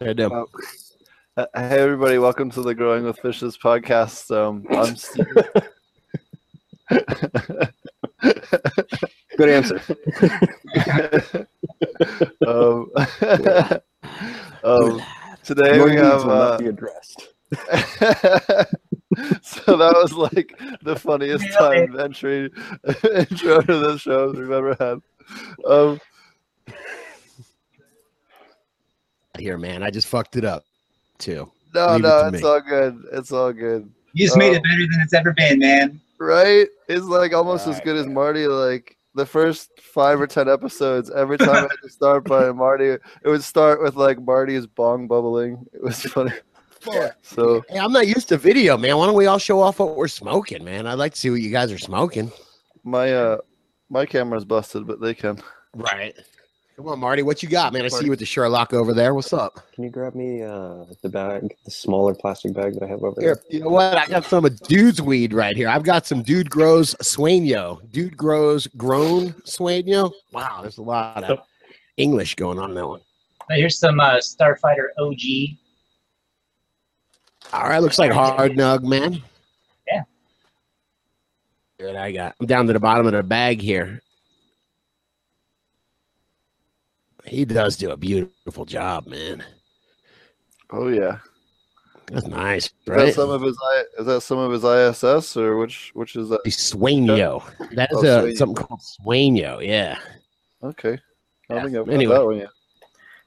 I do. Uh, uh, hey everybody, welcome to the Growing with Fishes podcast. Um, I'm Steve. Good answer. um, um, today Your we have. will not Uh, be addressed. so that was like the funniest time entry intro to the show we've ever had. Um, Here, man. I just fucked it up too. no, Leave it no, to it's me. all good. It's all good. You just made Oh. it better than it's ever been, man. Right? It's like almost as Right, good as Marty. Like the first five or ten episodes, every time I had to start by Marty, it would start with like Marty's bong bubbling. It was funny. So Hey, I'm not used to video, man. Why don't we all show off what we're smoking, man? I'd like to see what you guys are smoking. my uh my camera's busted, but they can. Right. Come on, Marty. What you got, man? I see you with the Sherlock over there. What's up? Can you grab me uh, the bag, the smaller plastic bag that I have over Here, you know what? I got some of Dude's weed right here. I've got some Dude Grows Sueño. Dude Grows Grown Sueño. Wow, there's a lot of English going on in that one. But here's some uh, Starfighter OG. All right, looks like hard nug, man. Yeah. Good, I got. I'm down to the bottom of the bag here. He does do a beautiful job, man. Oh yeah. That's nice, Is that some of his is that some of his ISS or which which is that? Sueño. That is Oh, a Sueño. something called Sueño. Yeah. Okay. I Yeah, think I've anyway. that one yet.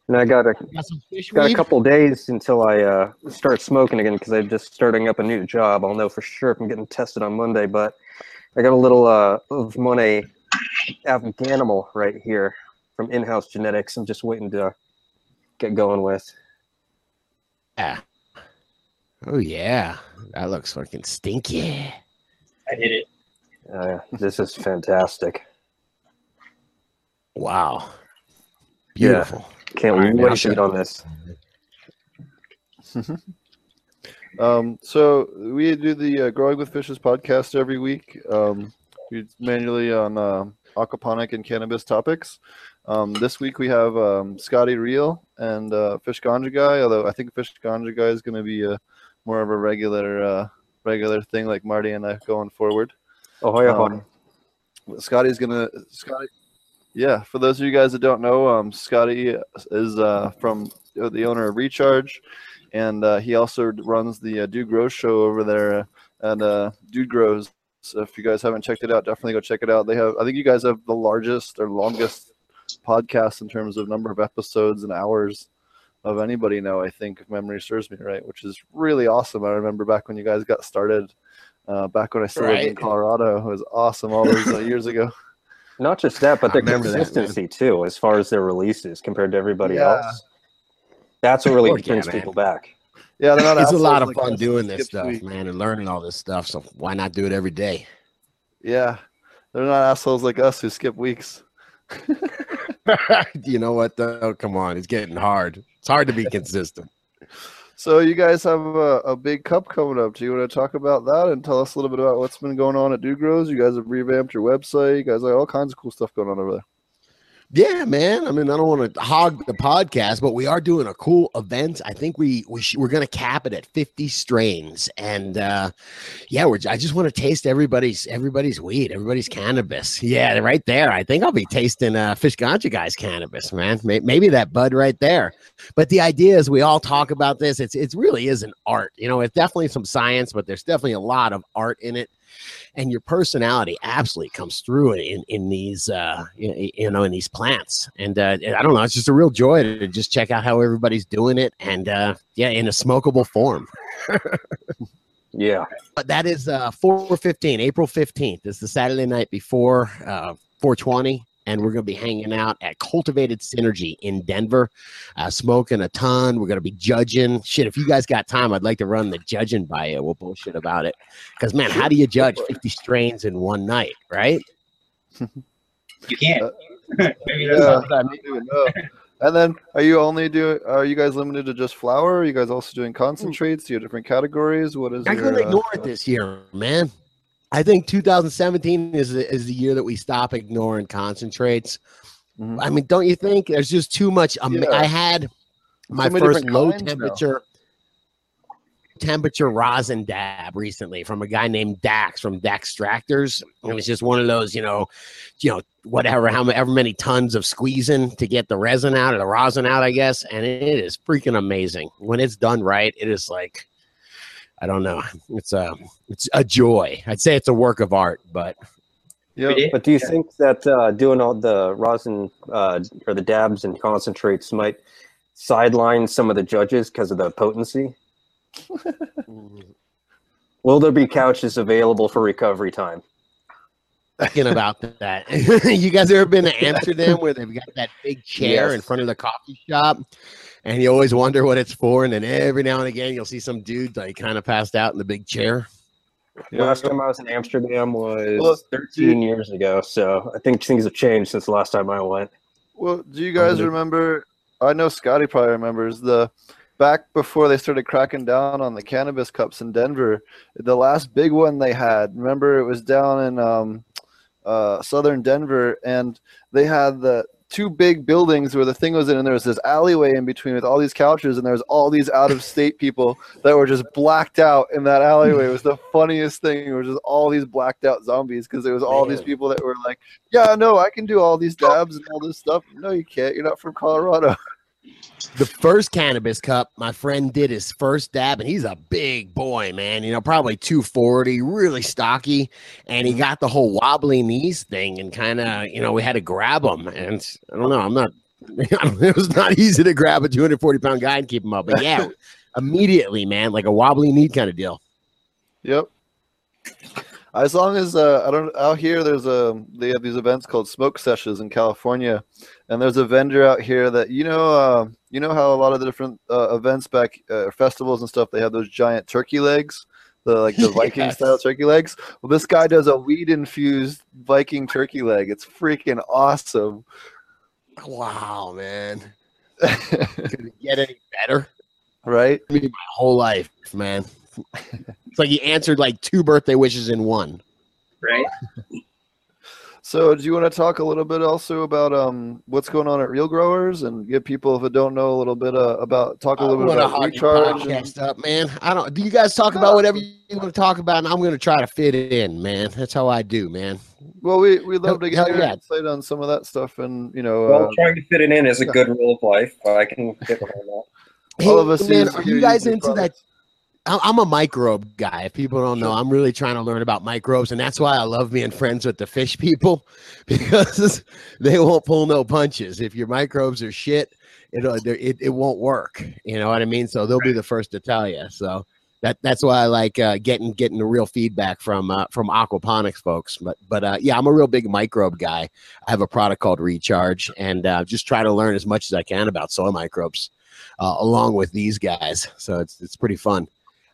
And I got a Got some fish got a couple days until I uh, start smoking again because I'm just starting up a new job. I'll know for sure if I'm getting tested on Monday. But I got a little uh, of Monet Afganimal right here from In-House Genetics. I'm just waiting to get going with. Yeah. Oh yeah. That looks fucking stinky. I did it. Uh, this is fantastic. Wow. Yeah. Beautiful. Can't All right, man, wait to get on this. Um, so we do the uh, Growing with Fishes podcast every week. Um, we manually on um aquaponic and cannabis topics. Um, this week we have um, Scotty Real and uh, Fish Ganja Guy. Although I think Fish Ganja Guy is going to be a more of a regular uh, regular thing, like Marty and I going forward. Ahoy, ahoy. Um, Scotty's gonna Scotty. Yeah, for those of you guys that don't know, um, Scotty is uh, from uh, the owner of Recharge, and uh, he also runs the uh, Dude Grows show over there at uh, Dude Grows. So if you guys haven't checked it out, definitely go check it out. They have, I think you guys have the largest or longest podcast in terms of number of episodes and hours of anybody now. I think if memory serves me right, which is really awesome. I remember back when you guys got started. Uh, back when I still lived in Colorado, it was awesome all those uh, years ago. Not just that, but I the remember that, consistency too, as far as their releases compared to everybody Yeah. else. That's what really Fuck yeah, brings people back. Yeah, they're not It's a lot of like fun us doing this stuff, week. man, and learning all this stuff. So why not do it every day? Yeah, they're not assholes like us who skip weeks. you know what though? Come on, it's getting hard. It's hard to be consistent. So you guys have a, a big cup coming up. Do you want to talk about that and tell us a little bit about what's been going on at Dude Grows? You guys have revamped your website. You guys have all kinds of cool stuff going on over there. Yeah, man. I mean, I don't want to hog the podcast, but we are doing a cool event. I think we we sh- we're going to cap it at 50 strains, and uh, yeah, we're. I just want to taste everybody's everybody's weed, everybody's cannabis. Yeah, right there. I think I'll be tasting uh, Fish Ganja guy's cannabis, man. May- Maybe that bud right there. But the idea is we all talk about this. It's it really is an art. You know, it's definitely some science, but there's definitely a lot of art in it and your personality absolutely comes through in in these uh you know in these plants. And uh i don't know it's just a real joy to just check out how everybody's doing it and uh yeah in a smokable form. Yeah. but that is uh 415 april 15th is the saturday night before uh 420 and we're going to be hanging out at Cultivated Synergy in Denver, uh, smoking a ton. We're going to be judging. Shit, if you guys got time, I'd like to run the judging by you. We'll bullshit about it. Because, man, how do you judge 50 strains in one night, right? You can't. Uh, Maybe that's Yeah, not- I don't even know. And then, are you only doing? Are you guys limited to just flower? Are you guys also doing concentrates? Do you have different categories? What is? I your, couldn't uh, ignore it this year, man. I think 2017 is the, is the year that we stop ignoring concentrates. Mhm. I mean, don't you think? There's just too much. Um, Yeah. I had my So first low now. temperature temperature rosin dab recently from a guy named Dax from Daxtractors. It was just one of those, you know, you know, whatever, however many tons of squeezing to get the resin out or the rosin out, I guess. And it is freaking amazing when it's done right. It is like, I don't know, it's a it's a joy. I'd say it's a work of art, but Yeah. But do you Yeah. think that uh, doing all the rosin uh, or the dabs and concentrates might sideline some of the judges because of the potency? Will there be couches available for recovery time? thinking about that. you guys ever been to Amsterdam where they've got that big chair Yes. in front of the coffee shop? And you always wonder what it's for. And then every now and again, you'll see some dude like kind of passed out in the big chair. Yeah. Last time I was in Amsterdam was Well, 13 years ago, so I think things have changed since the last time I went. Well, do you guys remember? I know Scotty probably remembers the back before they started cracking down on the cannabis cups in Denver. The last big one they had. Remember, it was down in um, uh, southern Denver, and they had the two big buildings where the thing was in, and there was this alleyway in between with all these couches, and there was all these out-of-state people that were just blacked out in that alleyway. It was the funniest thing. It was just all these blacked out zombies because there was all these people that were like, "Yeah, no, I can do all these dabs and all this stuff." No, you can't. You're not from Colorado. The first cannabis cup, my friend did his first dab, and he's a big boy, man. You know, probably 240, really stocky. And he got the whole wobbly knees thing, and kind of, you know, we had to grab him. And I don't know, I'm not, it was not easy to grab a 240 pound guy and keep him up. But yeah, immediately, man, like a wobbly knee kind of deal. Yep. As long as uh, I don't out here, there's a they have these events called smoke sessions in California, and there's a vendor out here that you know uh, you know how a lot of the different uh, events back uh, festivals and stuff they have those giant turkey legs, the like the Viking Yes. style turkey legs. Well, this guy does a weed infused Viking turkey leg. It's freaking awesome. Wow, man. Could it get any better? right? I mean, my whole life, man. It's like he answered like two birthday wishes in one. right? So, do you want to talk a little bit also about um what's going on at Real Growers and give people if don't know a little bit uh, about talk a little bit want to about hog the recharge? and- up, man. I don't. Do you guys talk about whatever you want to talk about, and I'm going to try to fit it in, man. That's how I do, man. Well, we we love to get hell your yeah. insight on some of that stuff, and you know, Well, uh, trying to fit it in is a good rule of life. I can get behind that. all of us man, are you guys into that? products. I- I'm a microbe guy. If people don't know, I'm really trying to learn about microbes, and that's why I love being friends with the fish people because they won't pull no punches. If your microbes are shit, it'll it, it won't work. You know what I mean? So they'll be the first to tell you. So that that's why I like uh, getting getting the real feedback from uh, from aquaponics folks. But but uh, yeah, I'm a real big microbe guy. I have a product called Recharge, and uh, just try to learn as much as I can about soil microbes uh, along with these guys. So it's it's pretty fun.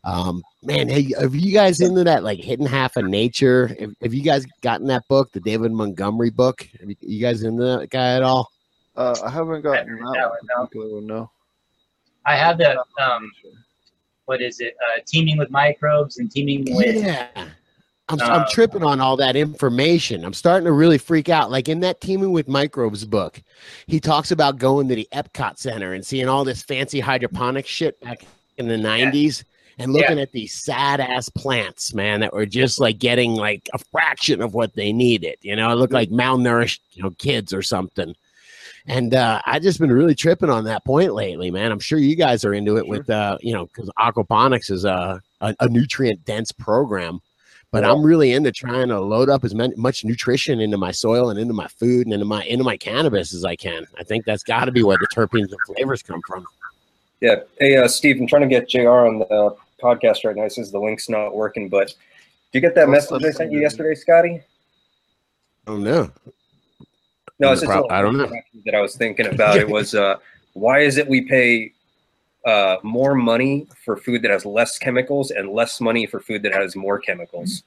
Um, man, hey, have you guys into that like hidden half of nature? Have, have you guys gotten that book, the David Montgomery book? Have you, you guys into that guy at all? Uh, I haven't gotten Haven't that one one, no. one, no. I have the um, what is it? Uh, teeming with microbes and teeming with Yeah. I'm, I'm Uh, tripping on all that information. I'm starting to really freak out. Like in that Teeming with Microbes book, he talks about going to the Epcot Center and seeing all this fancy hydroponic shit back in the 90s and looking at these sad ass plants, man, that were just like getting like a fraction of what they needed. You know, it looked like malnourished, you know, kids or something. And uh, I just been really tripping on that point lately, man. I'm sure you guys are into it with, uh, you know, because aquaponics is a, a, a nutrient dense program. But I'm really into trying to load up as much nutrition into my soil and into my food and into my into my cannabis as I can. I think that's got to be where the terpenes and flavors come from. Yeah. Hey, uh, Steve, I'm trying to get JR on the podcast right now. He says the link's not working, but did you get that Oh, message I sent you yesterday, Scotty? Oh no, No, The it's just pro- a I don't know. that I was thinking about. It was uh, why is it we pay uh, more money for food that has less chemicals and less money for food that has more chemicals?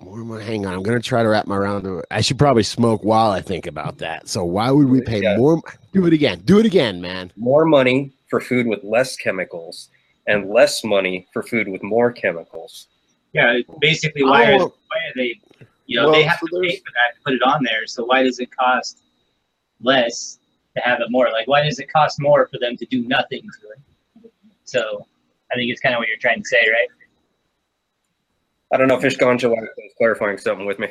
More money. Hang on. I'm gonna try to wrap my around. I should probably smoke while I think about that. So why would we pay Yeah. more? Do it again. Do it again, man. More money for food with less chemicals and less money for food with more chemicals. yeah. Basically, why are Oh. why are they? You know, Well, they have so to pay for that to put it on there. So why does it cost less to have it more? Like, why does it cost more for them to do nothing to it? So, I think it's kind of what you're trying to say, right? I don't know. If Fish Ganja was clarifying something with me.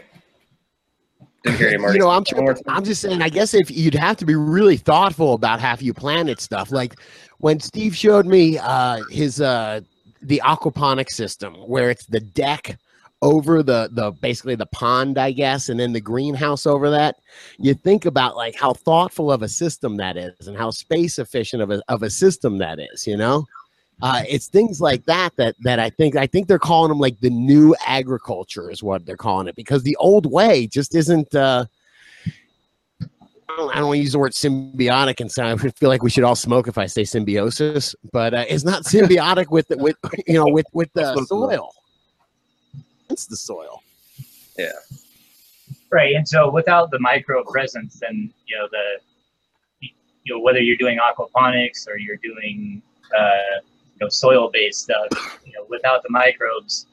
Didn't hear you, Marty. You know, I'm One more time. I'm just saying. I guess if you'd have to be really thoughtful about how you planet stuff. Like when Steve showed me uh, his uh, the aquaponic system, where it's the deck over the the basically the pond, I guess, and then the greenhouse over that. You think about like how thoughtful of a system that is, and how space efficient of a of a system that is. You know. Uh, it's things like that that that I think I think they're calling them like the new agriculture is what they're calling it because the old way just isn't. Uh, don't, I don't want to use the word symbiotic and sound. I feel like we should all smoke if I say symbiosis, but uh, it's not symbiotic with the, with you know with with the That's what it's soil. It's the soil. Yeah. Right. And so without the micro presence, then you know the you know whether you're doing aquaponics or you're doing uh, you know soil based stuff, you know without the microbes,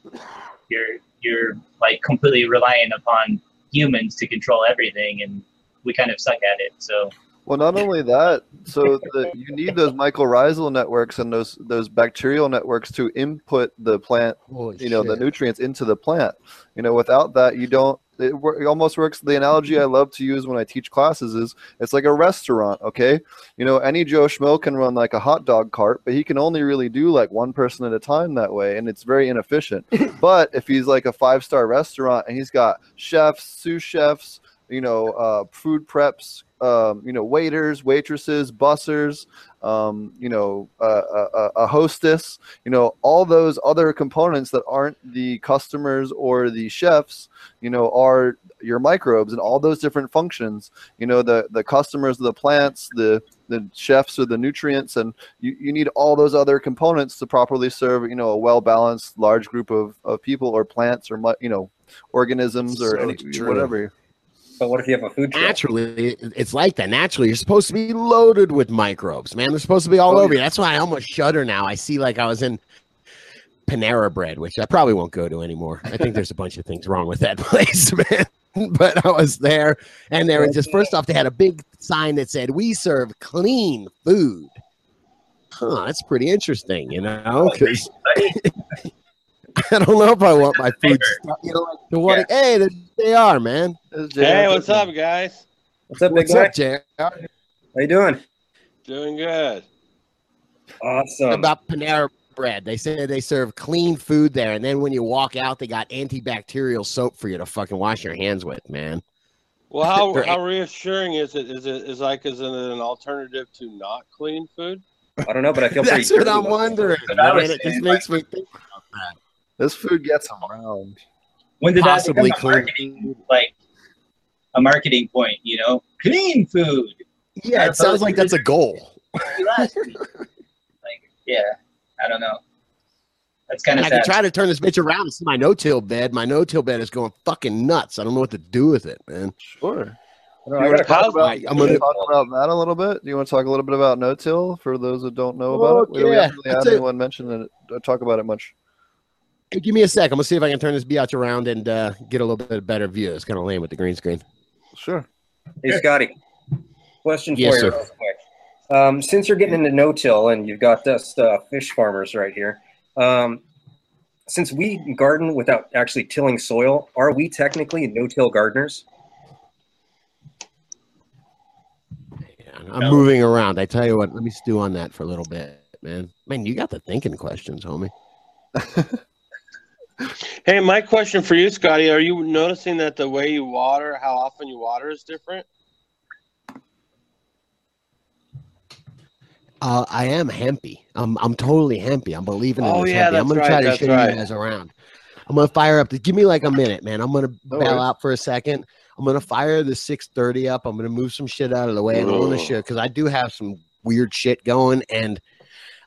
you're you're like completely reliant upon humans to control everything, and we kind of suck at it. So Well, not only that, so the, you need those mycorrhizal networks and those those bacterial networks to input the plant, Holy you know, the nutrients into the plant. You know, without that, you don't. It, it almost works. The analogy I love to use when I teach classes is it's like a restaurant. Okay, you know, any Joe Schmo can run like a hot dog cart, but he can only really do like one person at a time that way, and it's very inefficient. but if he's like a five star restaurant and he's got chefs, sous chefs, you know, uh, food preps, um, you know, waiters, waitresses, bussers, um, you know, uh, a, a hostess, you know, all those other components that aren't the customers or the chefs, you know, are your microbes and all those different functions. You know, the the customers, the plants, the the chefs are the nutrients, and you, you need all those other components to properly serve, you know, a well balanced large group of, of people or plants or you know organisms or So any, whatever. But what if you have a food truck? naturally it's like that. Naturally you're supposed to be loaded with microbes man. They're supposed to be all Oh, over you. that's why i almost shudder now. I see like i was in panera bread which i probably won't go to anymore. I think there's a bunch of things wrong with that place man. But i was there and they were just first off they had a big sign that said we serve clean food. Huh that's pretty interesting you know oh, because i don't know if i want my food stuck, you know like the one hey there they are man Hey, what's up, guys? What's up, big what's guy? up jr How you doing? Doing good. Awesome. about Panera Bread. They say they serve clean food there, and then when you walk out, they got antibacterial soap for you to fucking wash your hands with, man. Well, how, They're- how reassuring is it? Is it is like is it an alternative to not clean food? I don't know, but I feel pretty. That's what I'm wondering. That's I was man. It just makes me think. This food gets around. when did Possibly that become a marketing like a marketing point? You know, clean food. Yeah, it sounds like that's a goal. Like, yeah, I don't know. That's kind of I sad. can try to turn this bitch around and see my no-till bed. My no-till bed is going fucking nuts. I don't know what to do with it, man. Sure. I don't know, I got a How- couple- I, I'm gonna. talk about that a little bit? Do you want to talk a little bit about no-till for those that don't know about Oh, it? We, we yeah. haven't really had anyone mention it, uh, talk about it much. Hey, give me a sec. I'm gonna see if I can turn this biatch around and uh, get a little bit of better view. It's kind of lame with the green screen. Sure. Hey, Scotty. Question for Yes, you, sir. real quick. Um, since you're getting into no-till and you've got us uh, fish farmers right here, um, since we garden without actually tilling soil, are we technically no-till gardeners? Yeah, I'm moving around. I tell you what. Let me stew on that for a little bit, man. Man, you got the thinking questions, homie. Hey, my question for you, Scotty: Are you noticing that the way you water, how often you water, is different? Uh, I am hempy. I'm I'm totally hempy. I'm believing in Oh, this yeah, hempy. I'm gonna right, try to show right. you guys around. I'm gonna fire up. The, give me like a minute, man. I'm gonna No bail out for a second. I'm gonna fire the 630 up. I'm gonna move some shit out of the way, and I want to show because I do have some weird shit going, and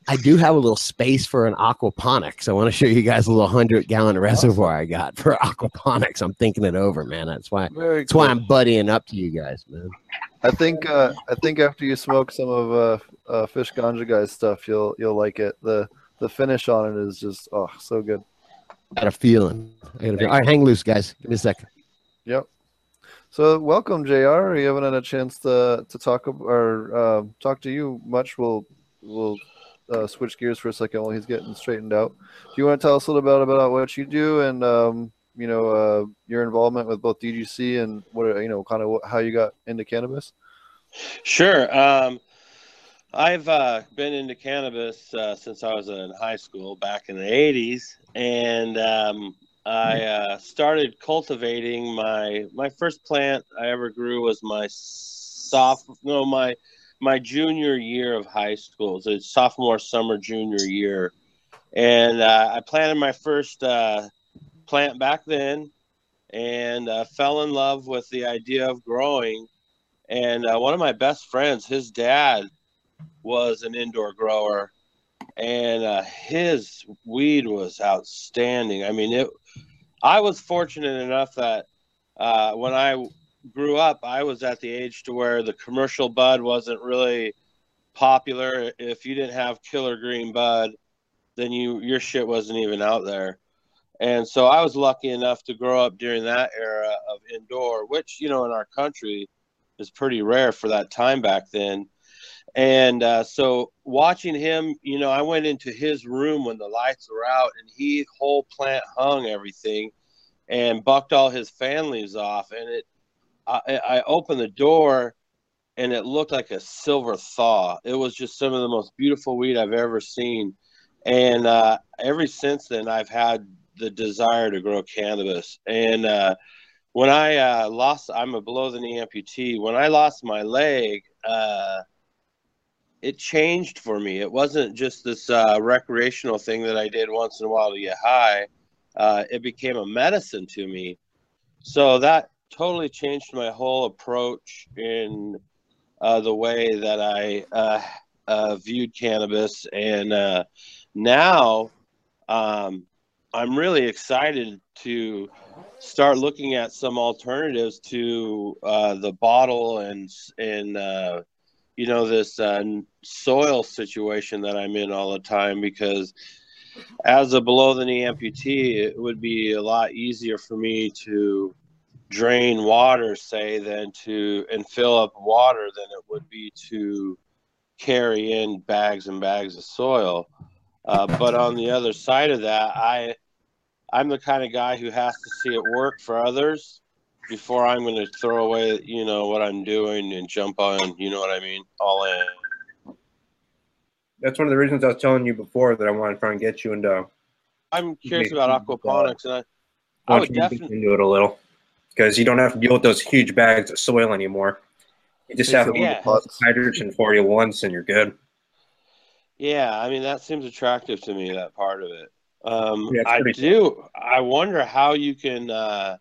I do have a little space for an aquaponics. I want to show you guys a little hundred gallon reservoir I got for aquaponics. I'm thinking it over, man. That's why. Very That's why I'm buddying up to you guys, man. I think uh, I think after you smoke some of uh, uh, Fish Ganja guy's stuff, you'll you'll like it. The the finish on it is just oh so good. Got a feeling. I got a feeling. All right, hang loose, guys. Give me a second. Yep. So welcome, Jr. We haven't had a chance to to talk or uh, talk to you much. We'll we'll uh, switch gears for a second while he's getting straightened out. Do you want to tell us a little bit about what you do and um, you know uh, your involvement with both DGC and what you know kind of how you got into cannabis? Sure. Um, I've uh, been into cannabis uh, since I was in high school back in the 80s. And um, I uh, started cultivating my my first plant I ever grew was my soft no my my junior year of high school. It's sophomore, summer, junior year, and uh, I planted my first uh, plant back then, and uh, fell in love with the idea of growing. And uh, one of my best friends, his dad, was an indoor grower, and uh, his weed was outstanding. I mean, it. I was fortunate enough that uh, when I grew up, I was at the age to where the commercial bud wasn't really popular. If you didn't have killer green bud, then you your shit wasn't even out there. And so I was lucky enough to grow up during that era of indoor, which you know in our country is pretty rare for that time back then. And uh, so watching him, you know, I went into his room when the lights were out, and he whole plant hung everything, and bucked all his fan leaves off, and it. I, I opened the door, and it looked like a silver thaw. It was just some of the most beautiful weed I've ever seen, and uh, ever since then, I've had the desire to grow cannabis. And uh, when I uh, lost, I'm a below the knee amputee. When I lost my leg, uh, it changed for me. It wasn't just this uh, recreational thing that I did once in a while to get high. Uh, it became a medicine to me. So that totally changed my whole approach in uh, the way that I uh, uh, viewed cannabis. And uh, now um, I'm really excited to start looking at some alternatives to uh, the bottle and and uh, you know this soil situation that I'm in all the time because as a below the knee amputee, it would be a lot easier for me to drain water, say, than to and fill up water than it would be to carry in bags and bags of soil. Uh, but on the other side of that, I I'm the kind of guy who has to see it work for others before I'm going to throw away, you know, what I'm doing and jump on, you know what I mean, all in. That's one of the reasons I was telling you before that I want to try and get you into. I'm curious about aquaponics, and I, I want would definitely. into it a little because you don't have to deal with those huge bags of soil anymore. You just have to Yeah. put hydroton for you once, and you're good. Yeah, I mean that seems attractive to me. That part of it. Um, Yeah, I pretty do. I wonder how you can uh,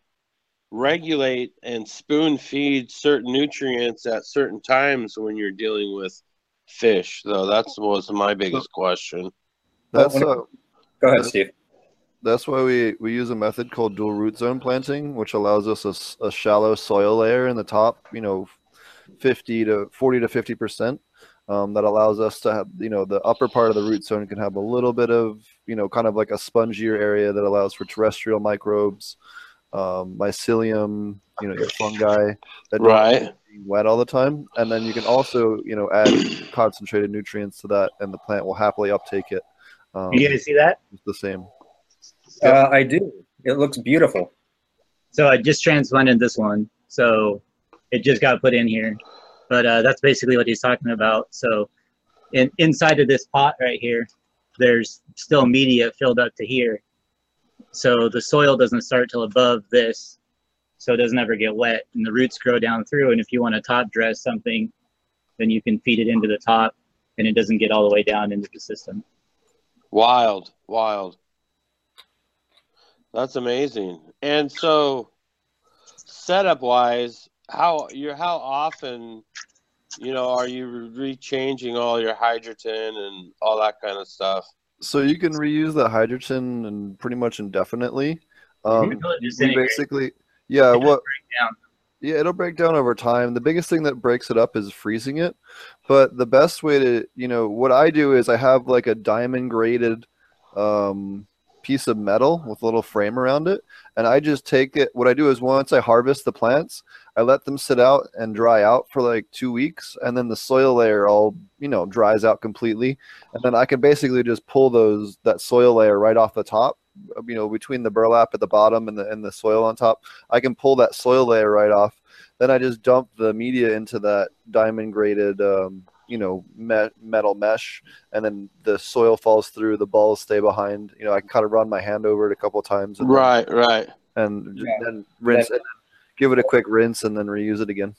regulate and spoon feed certain nutrients at certain times when you're dealing with fish. Though that's was my biggest question. That's uh, Go ahead, Steve. That's why we we use a method called dual root zone planting, which allows us a shallow soil layer in the top, you know, 50 to 40 to 50 percent. Um, that allows us to have, you know, the upper part of the root zone can have a little bit of, you know, kind of like a spongier area that allows for terrestrial microbes, um, mycelium, you know, your fungi that don't Right. wet all the time. And then you can also, you know, add concentrated nutrients to that, and the plant will happily uptake it. Um, You guys see that? it's the same. Uh, I do. It looks beautiful. So I just transplanted this one. So it just got put in here. But uh, that's basically what he's talking about. So in, inside of this pot right here, there's still media filled up to here. So the soil doesn't start till above this. So it doesn't ever get wet and the roots grow down through. And if you want to top dress something, then you can feed it into the top and it doesn't get all the way down into the system. Wild, wild. That's amazing. And so, setup wise, how you're how often, you know, are you rechanging all your hydroton and all that kind of stuff? So you can reuse the hydroton and pretty much indefinitely. Um, It'll we basically, yeah. It'll What? break down. Yeah, it'll break down over time. The biggest thing that breaks it up is freezing it. But the best way to, you know, what I do is I have like a diamond graded um, piece of metal with a little frame around it, and I just take it. What I do is once I harvest the plants, I let them sit out and dry out for like two weeks, and then the soil layer all you know dries out completely, and then I can basically just pull those that soil layer right off the top. You know, between the burlap at the bottom and the and the soil on top, I can pull that soil layer right off. Then I just dump the media into that diamond graded, um, you know, me- metal mesh, and then the soil falls through. The balls stay behind. You know, I can kind of run my hand over it a couple times. And then- Right, right. and Yeah. then rinse it, give it a quick rinse, and then reuse it again.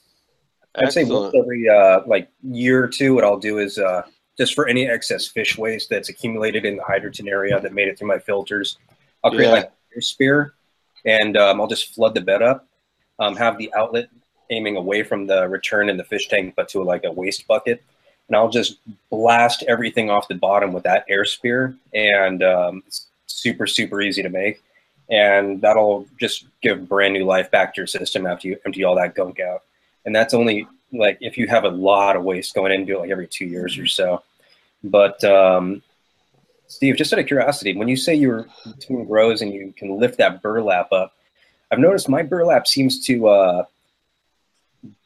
I'd say once every uh, like year or two, what I'll do is uh, just for any excess fish waste that's accumulated in the hydroton area that made it through my filters, I'll create Yeah. like a spear, and um, I'll just flood the bed up, um, have the outlet aiming away from the return in the fish tank, but to like a waste bucket, and I'll just blast everything off the bottom with that air spear, and um, it's super super easy to make, and that'll just give brand new life back to your system after you empty all that gunk out and that's only like if you have a lot of waste going in, do it like every two years or so. But um, Steve, just out of curiosity, when you say you're between grows and you can lift that burlap up, I've noticed my burlap seems to uh,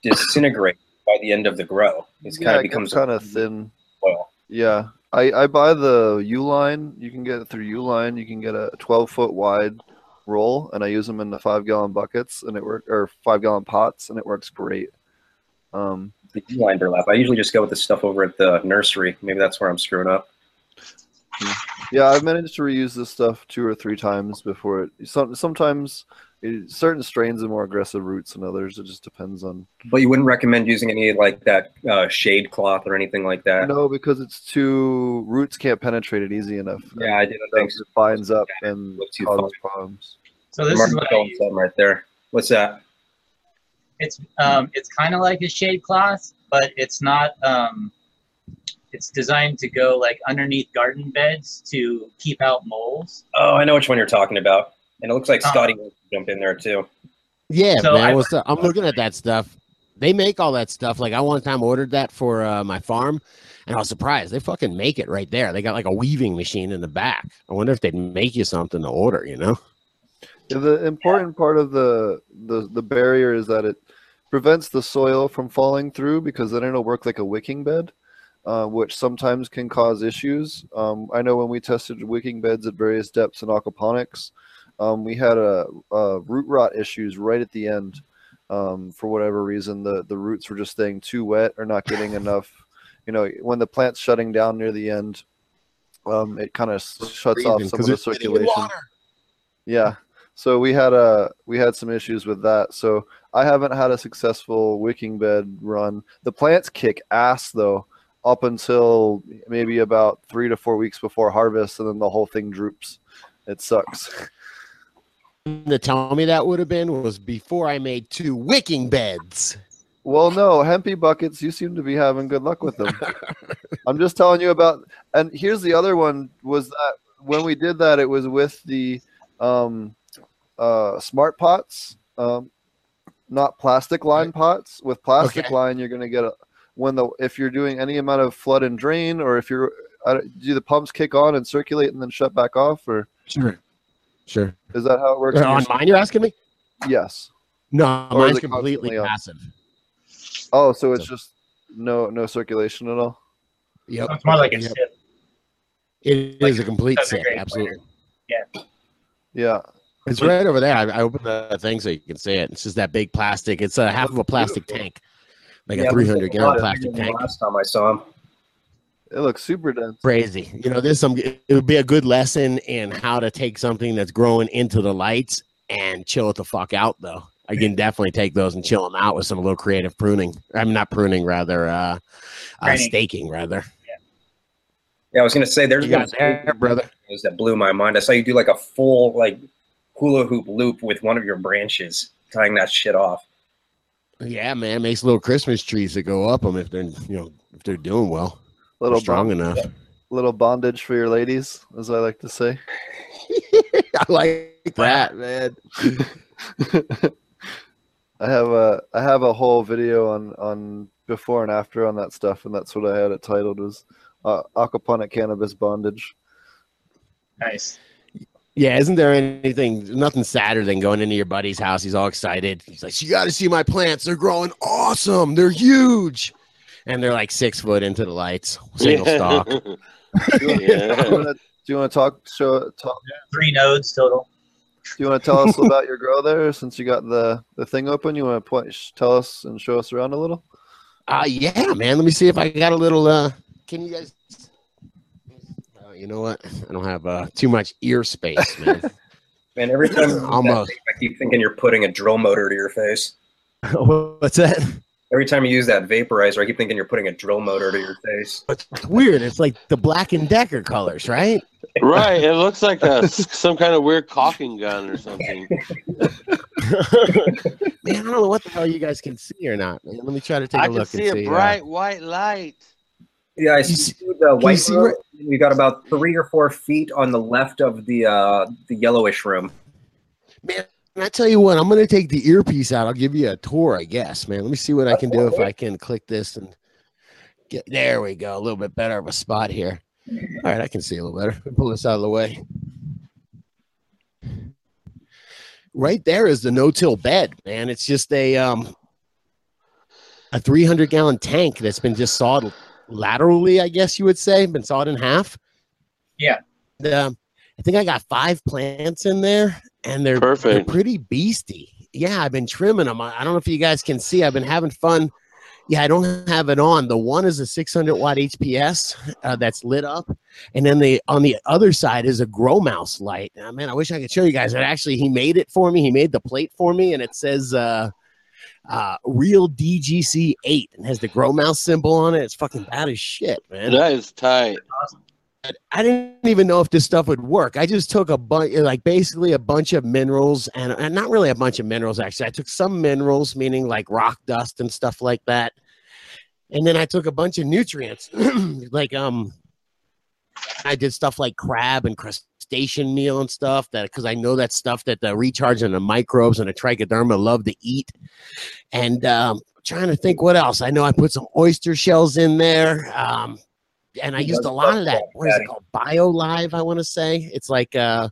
disintegrate by the end of the grow. It's kind of becomes kind of thin. oil. Yeah, I I buy the Uline. You can get it through Uline. You can get a 12 foot wide roll, and I use them in the five gallon buckets, and it work or five gallon pots, and it works great. Um, The line burlap. I usually just go with the stuff over at the nursery. Maybe that's where I'm screwing up. yeah, I've managed to reuse this stuff two or three times before it. Some sometimes it, certain strains are more aggressive roots than others. It just depends on. But you wouldn't recommend using any like that uh, shade cloth or anything like that. No, because it's too roots can't penetrate it easy enough. Yeah, I didn't think so. it binds up and Look too causes problems. So this Mark is what I use. right there. What's that? It's um, it's kind of like a shade cloth, but it's not. Um, it's designed to go like underneath garden beds to keep out moles. Oh, I know which one you're talking about. And it looks like Uh, Scotty wants to jump in there too. Yeah, So man. I- what's up? I'm looking at that stuff. They make all that stuff. Like I one time ordered that for uh, my farm, and I was surprised. They fucking make it right there. They got like a weaving machine in the back. I wonder if they'd make you something to order. You know? Yeah, the important part of the, the the barrier is that it prevents the soil from falling through because then it'll work like a wicking bed, uh, which sometimes can cause issues. Um, I know when we tested wicking beds at various depths in aquaponics, um, we had a, a root rot issues right at the end. Um, for whatever reason, the the roots were just staying too wet or not getting enough. You know, when the plant's shutting down near the end, um, it kind of shuts off some of the it's getting in circulation. Yeah. So we had a we had some issues with that. So I haven't had a successful wicking bed run. The plants kick ass though, up until maybe about three to four weeks before harvest, and then the whole thing droops. It sucks. To tell me that would have been was before I made two wicking beds. Well, no, hempy buckets. You seem to be having good luck with them. I'm just telling you about. And here's the other one: was that when we did that, it was with the um, uh, smart pots, um, not plastic line pots. With plastic Okay. line, you're going to get a when the if you're doing any amount of flood and drain, or if you're don't- do the pumps kick on and circulate and then shut back off, or Sure. Sure. is that how it works? On mine, you're asking me? yes. No, Or mine's completely constantly on? passive. Oh, so it's just no no circulation at all. Yep. It's more like a Yep. sip. It Like is a complete doesn't sick. grate Absolutely. Yeah. Yeah. It's right over there. I, I opened the thing so you can see it. It's just that big plastic. It's a half of a plastic tank, like Yeah, a 300 gallon plastic tank. Last time I saw him. It looks super dense. Crazy. You know, there's some. It would be a good lesson in how to take something that's growing into the lights and chill it the fuck out. Though I can definitely take those and chill them out with some little creative pruning. I'm not pruning, rather uh, uh staking, rather. Yeah, I was gonna say there's You got one there, brother. that blew my mind. I saw you do like a full like hula hoop loop with one of your branches, tying that shit off. Yeah, man, makes little Christmas trees that go up them if they're you know if they're doing well, Little strong bond- enough. little bondage for your ladies, as I like to say. I like that, man. I have a I have a whole video on on before and after on that stuff, and that's what I had it titled was uh, aquaponic cannabis bondage. Nice. Yeah, isn't there anything, nothing sadder than going into your buddy's house? He's all excited. He's like, You got to see my plants. They're growing awesome. They're huge. And they're like six foot into the lights, single stalk. Do Yeah. you want to do you want to talk show talk? Three nodes total. Do you want to tell us about your grow there since you got the the thing open? You want to point, sh- tell us and show us around a little? Uh, yeah, man. Let me see if I got a little. Uh, can you guys? Uh, you know what? I don't have uh, too much ear space, man. Man, every time you use that Almost. vape, I keep thinking you're putting a drill motor to your face. What's that? Every time you use that vaporizer, I keep thinking you're putting a drill motor to your face. It's weird. It's like the Black and Decker colors, right? right. It looks like a some kind of weird caulking gun or something. man, I don't know what the hell you guys can see or not. Man. Let me try to take I a can look see and a see. uh, bright white light. Yeah, I see see- the you white see room. where- We got about three or four feet on the left of the uh, the yellowish room. man, I tell you what, I'm gonna take the earpiece out. I'll give you a tour, I guess, man. Let me see what I can do if I can click this and get there. We go, a little bit better of a spot here. All right, I can see a little better. Pull this out of the way. Right there is the no-till bed, man. It's just a um a 300 gallon tank that's been just sawed laterally, I guess you would say, been sawed in half. Yeah. And, um, I think I got five plants in there, and they're, they're pretty beasty. Yeah, I've been trimming them. I I don't know if you guys can see. I've been having fun. Yeah, I don't have it on. The one is a 600 watt HPS uh, that's lit up, and then the on the other side is a grow mouse light. Uh, man, I wish I could show you guys. It actually he made it for me. He made the plate for me, and it says uh, uh, "Real DGC 8" and has the grow mouse symbol on it. It's fucking bad as shit, man. That is tight. I didn't even know if this stuff would work. I just took a bunch, like basically a bunch of minerals, and, and not really a bunch of minerals. Actually, I took some minerals, meaning like rock dust and stuff like that, and then I took a bunch of nutrients, like um, I did stuff like crab and crustacean meal and stuff that because I know that stuff that the recharge and the microbes and the trichoderma love to eat, and um, trying to think what else. I know I put some oyster shells in there. Um, and I He used a lot of that. What is it called? BioLive, I want to say. It's like uh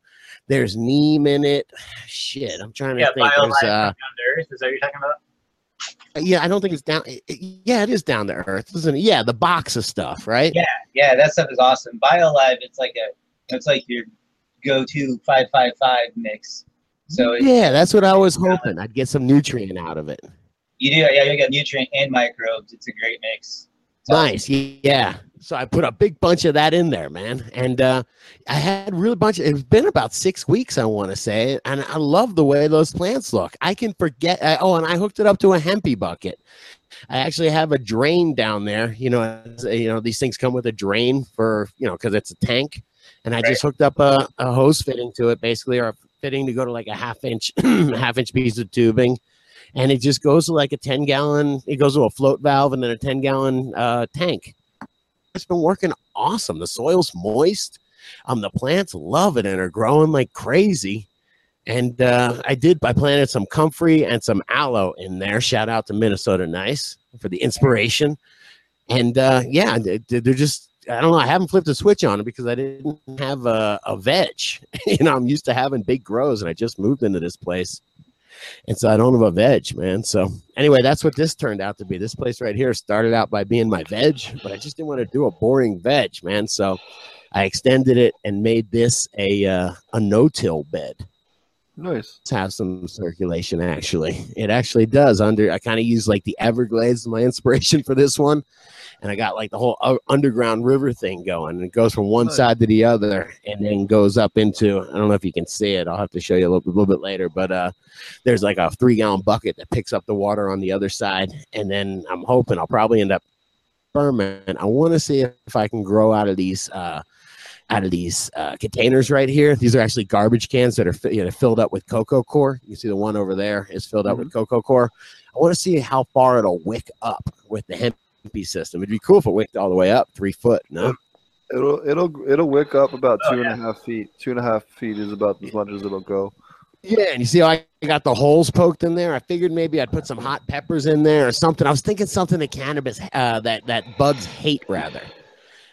there's neem in it. Shit, I'm trying to Yeah, think. BioLive There's, uh, down to earth. Is that what you're talking about? yeah, I don't think it's down. yeah, it is down to earth, isn't it? Yeah, the box of stuff, right? Yeah. Yeah, that stuff is awesome. BioLive, it's like a, it's like your go-to five five five mix. So yeah, that's what I was hoping. I'd get some nutrient out of it. you do, yeah, you got nutrient and microbes. It's a great mix. Nice, yeah. So I put a big bunch of that in there, man, and uh, I had really bunch. Of, it's been about six weeks, I want to say, and I love the way those plants look. I can forget. I, oh, and I hooked it up to a hempy bucket. I actually have a drain down there. You know, you know these things come with a drain for you know because it's a tank, and I just hooked up a, a hose fitting to it, basically, or a fitting to go to like a half inch, half inch piece of tubing, and it just goes to like a ten gallon. It goes to a float valve and then a ten gallon uh, tank. It's been working awesome. The soil's moist. Um, the plants love it and are growing like crazy. And uh, I did. I planted some comfrey and some aloe in there. Shout out to Minnesota Nice for the inspiration. And uh, yeah, they- they're just. I don't know. I haven't flipped a switch on it because I didn't have a, a veg. you know, I'm used to having big grows, and I just moved into this place, and so I don't have a veg, man. So anyway, that's what this turned out to be. This place right here started out by being my veg, but I just didn't want to do a boring veg, man. So I extended it and made this a uh, a no-till bed Nice. have some circulation actually it actually does under i kind of use like the everglades as my inspiration for this one and i got like the whole u- underground river thing going and it goes from one Nice. side to the other and then goes up into i don't know if you can see it i'll have to show you a little, a little bit later but uh there's like a three gallon bucket that picks up the water on the other side and then i'm hoping i'll probably end up ferment i want to see if i can grow out of these uh out of these uh, containers right here. These are actually garbage cans that are fi- you know, filled up with coco coir. You see the one over there is filled up with coco coir. I want to see how far it'll wick up with the hempy system. It'd be cool if it wicked all the way up three foot. No, It'll it'll it'll wick up about Oh, two and a half feet. Two and a half feet is about as much as it'll go. yeah, and you see how I got the holes poked in there. I figured maybe I'd put some hot peppers in there or something. I was thinking something that cannabis uh, that that bugs hate rather.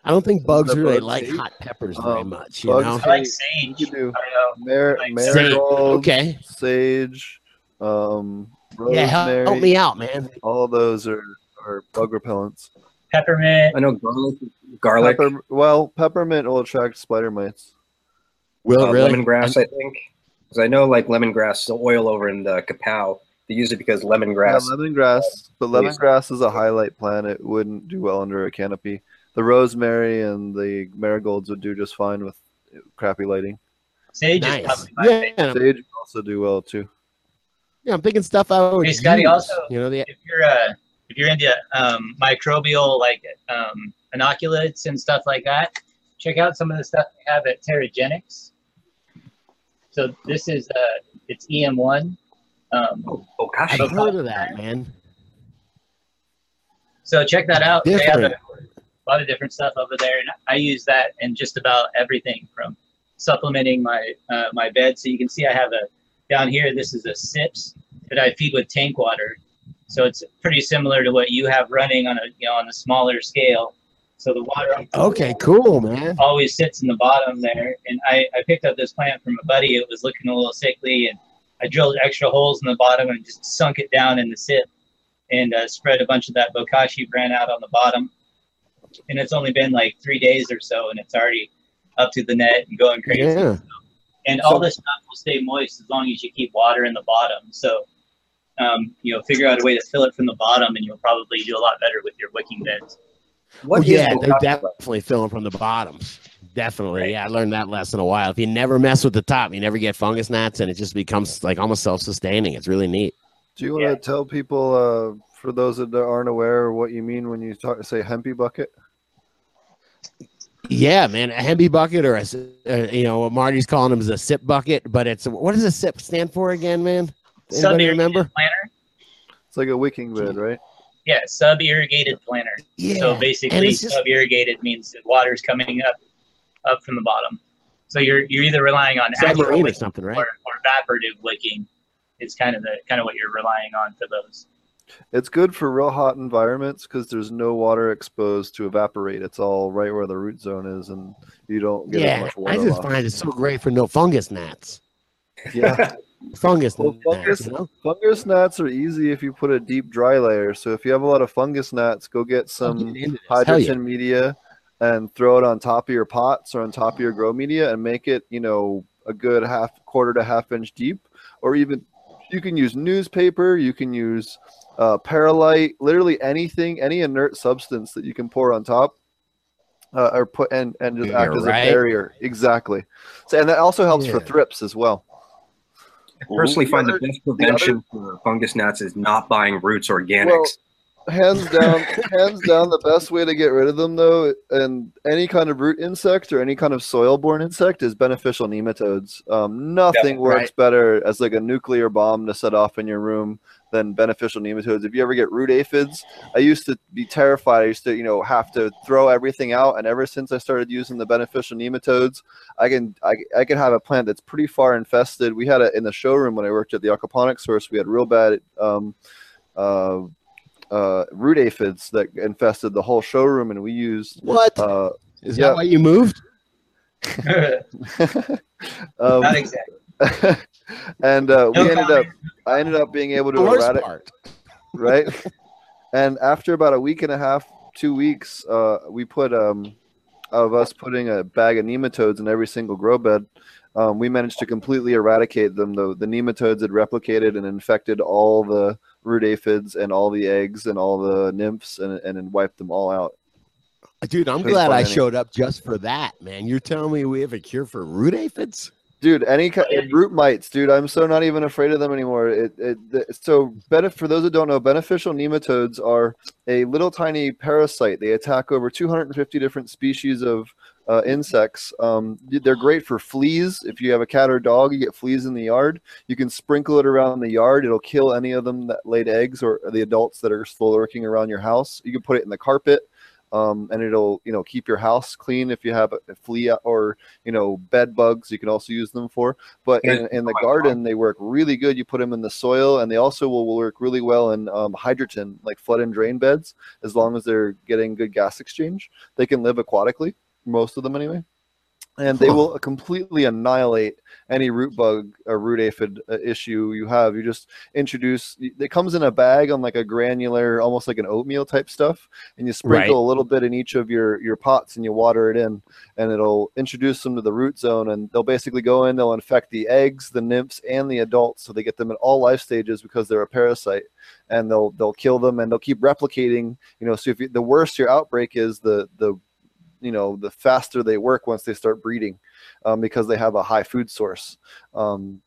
I don't think bugs really bug like sage? hot peppers very Um, much. You bugs know. I like sage. you do- I don't know. Mar- Like Sage, marigold, Okay. sage, um, Yeah, help, rosemary. help me out, man. All those are, are bug repellents. Peppermint. I know garlic. Garlic. Pepper, well, peppermint will attract spider mites. Will uh, it really? lemongrass, I think. Because I know like lemongrass, the oil over in the Kapow, they use it because lemongrass. Yeah, lemongrass, but Please. lemongrass is a highlight plant. It wouldn't do well under a canopy. The rosemary and the marigolds would do just fine with crappy lighting. Sage Nice. is probably my Yeah, favorite. Sage would also do well too. yeah, I'm thinking stuff I would Hey, Scotty, use. also- you know, the If you're uh, if you're into um, microbial like um, inoculates and stuff like that, check out some of the stuff they have at TeraGanix. So this is uh, it's EM1. Um, Oh, oh gosh. I've heard of that, man. So check that out. They have a lot of different stuff over there, and I use that in just about everything from supplementing my uh, my bed. So you can see I have a down here. This is a SIPS that I feed with tank water. So it's pretty similar to what you have running on a you know on a smaller scale. So the water Okay, cool, man. always sits in the bottom there. And I, I picked up this plant from a buddy. It was looking a little sickly, and I drilled extra holes in the bottom and just sunk it down in the sip and uh, spread a bunch of that bokashi bran out on the bottom. And it's only been like three days or so, and it's already up to the net and going crazy. Yeah. And all So- this stuff will stay moist as long as you keep water in the bottom. So, um, you know, figure out a way to fill it from the bottom, and you'll probably do a lot better with your wicking beds. What Oh, is yeah, they're bokashi? definitely filling from the bottoms. Definitely. Yeah, I learned that lesson a while. If you never mess with the top, you never get fungus gnats, and it just becomes like almost self sustaining. It's really neat. Do you want Yeah. to tell people, uh, for those that aren't aware, what you mean when you talk, say hempy bucket? Yeah, man, a hempy bucket or a, s- uh, you know, what Marty's calling them is a sip bucket, but it's what does a sip stand for again, man? Anybody Sub-irrigated remember? planter? It's like a wicking bed, right? Yeah, sub-irrigated planter. Yeah. So basically, just- sub-irrigated means the water's coming up up from the bottom. So you're you're either relying on actual submarine or something, right? or, or evaporative wicking. It's kind of the kind of what you're relying on for those. It's good for real hot environments because there's no water exposed to evaporate. It's all right where the root zone is, and you don't get as Yeah, much I water just loss. find it so great for no fungus gnats. Yeah, Fungus Well, gnats, fungus- you know? fungus gnats are easy if you put a deep dry layer. So if you have a lot of fungus gnats, go get some get into this. Hell hydroton yeah. media and throw it on top of your pots or on top of your grow media and make it, you know, a good half quarter to half inch deep, or even you can use newspaper, you can use uh, perlite, literally anything, any inert substance that you can pour on top. Uh, or put and and just act Yeah, as right. a barrier exactly so and that also helps for thrips as well I personally The find the best prevention for fungus gnats is not buying roots organics. Hands down hands down the best way to get rid of them though and any kind of root insect or any kind of soil borne insect is beneficial nematodes. Um, nothing Yeah, works right. better as like a nuclear bomb to set off in your room than beneficial nematodes. If you ever get root aphids i used to be terrified. I used to you know have to throw everything out and ever since i started using the beneficial nematodes i can i, I can have a plant that's pretty far infested. We had it in the showroom when i worked at the aquaponics source we had real bad um, uh, uh, root aphids that infested the whole showroom, and we used. What? Is Uh, that yeah. why you moved? um, Not exactly. and uh, we No ended up. I ended up being able to eradicate. right? and after about a week and a half, two weeks, uh, we put um, of us putting a bag of nematodes in every single grow bed. Um, we managed to completely eradicate them. The the nematodes had replicated and infected all the root aphids and all the eggs and all the nymphs and and, and wiped them all out. Dude, I'm glad I any. showed up just for that, man. You're telling me we have a cure for root aphids? Dude, any kind root mites, dude. I'm so not even afraid of them anymore. It, it, the- so benef- for those that don't know, beneficial nematodes are a little tiny parasite. They attack over 250 different species of uh, insects. Um, they're great for fleas. If you have a cat or dog, you get fleas in the yard. You can sprinkle it around the yard. It'll kill any of them that laid eggs or the adults that are still lurking around your house. You can put it in the carpet. um, and it'll you know keep your house clean if you have a flea or you know bed bugs. You can also use them for. But in, in the garden, they work really good. You put them in the soil, and they also will work really well in um, hydroton, like flood and drain beds, as long as they're getting good gas exchange. They can live aquatically, most of them anyway and they will completely annihilate any root bug or root aphid uh, issue you have. You just introduce it comes in a bag on like a granular, almost like an oatmeal type stuff, and you sprinkle Right. a little bit in each of your your pots and you water it in, and it'll introduce them to the root zone, and they'll basically go in, they'll infect the eggs, the nymphs, and the adults, so they get them at all life stages because they're a parasite, and they'll they'll kill them and they'll keep replicating. You know, so if you, the worse your outbreak is, the the you know the faster they work once they start breeding um, because they have a high food source. Um,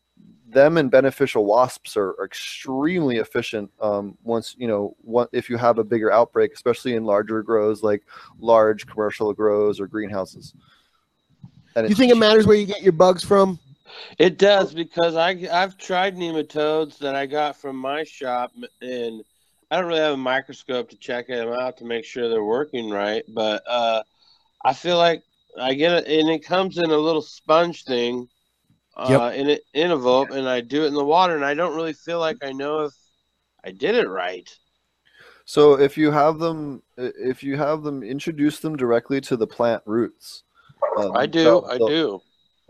them and beneficial wasps are, are extremely efficient um, once you know what if you have a bigger outbreak especially in larger grows like large commercial grows or greenhouses. And You think it matters where you get your bugs from? It does because I I've tried nematodes that I got from my shop and I don't really have a microscope to check them out to make sure they're working right, but uh, I feel like I get it and it comes in a little sponge thing uh, in a envelope and I do it in the water and I don't really feel like I know if I did it right. So if you have them, if you have them, introduce them directly to the plant roots. Um, I do, they'll- I do.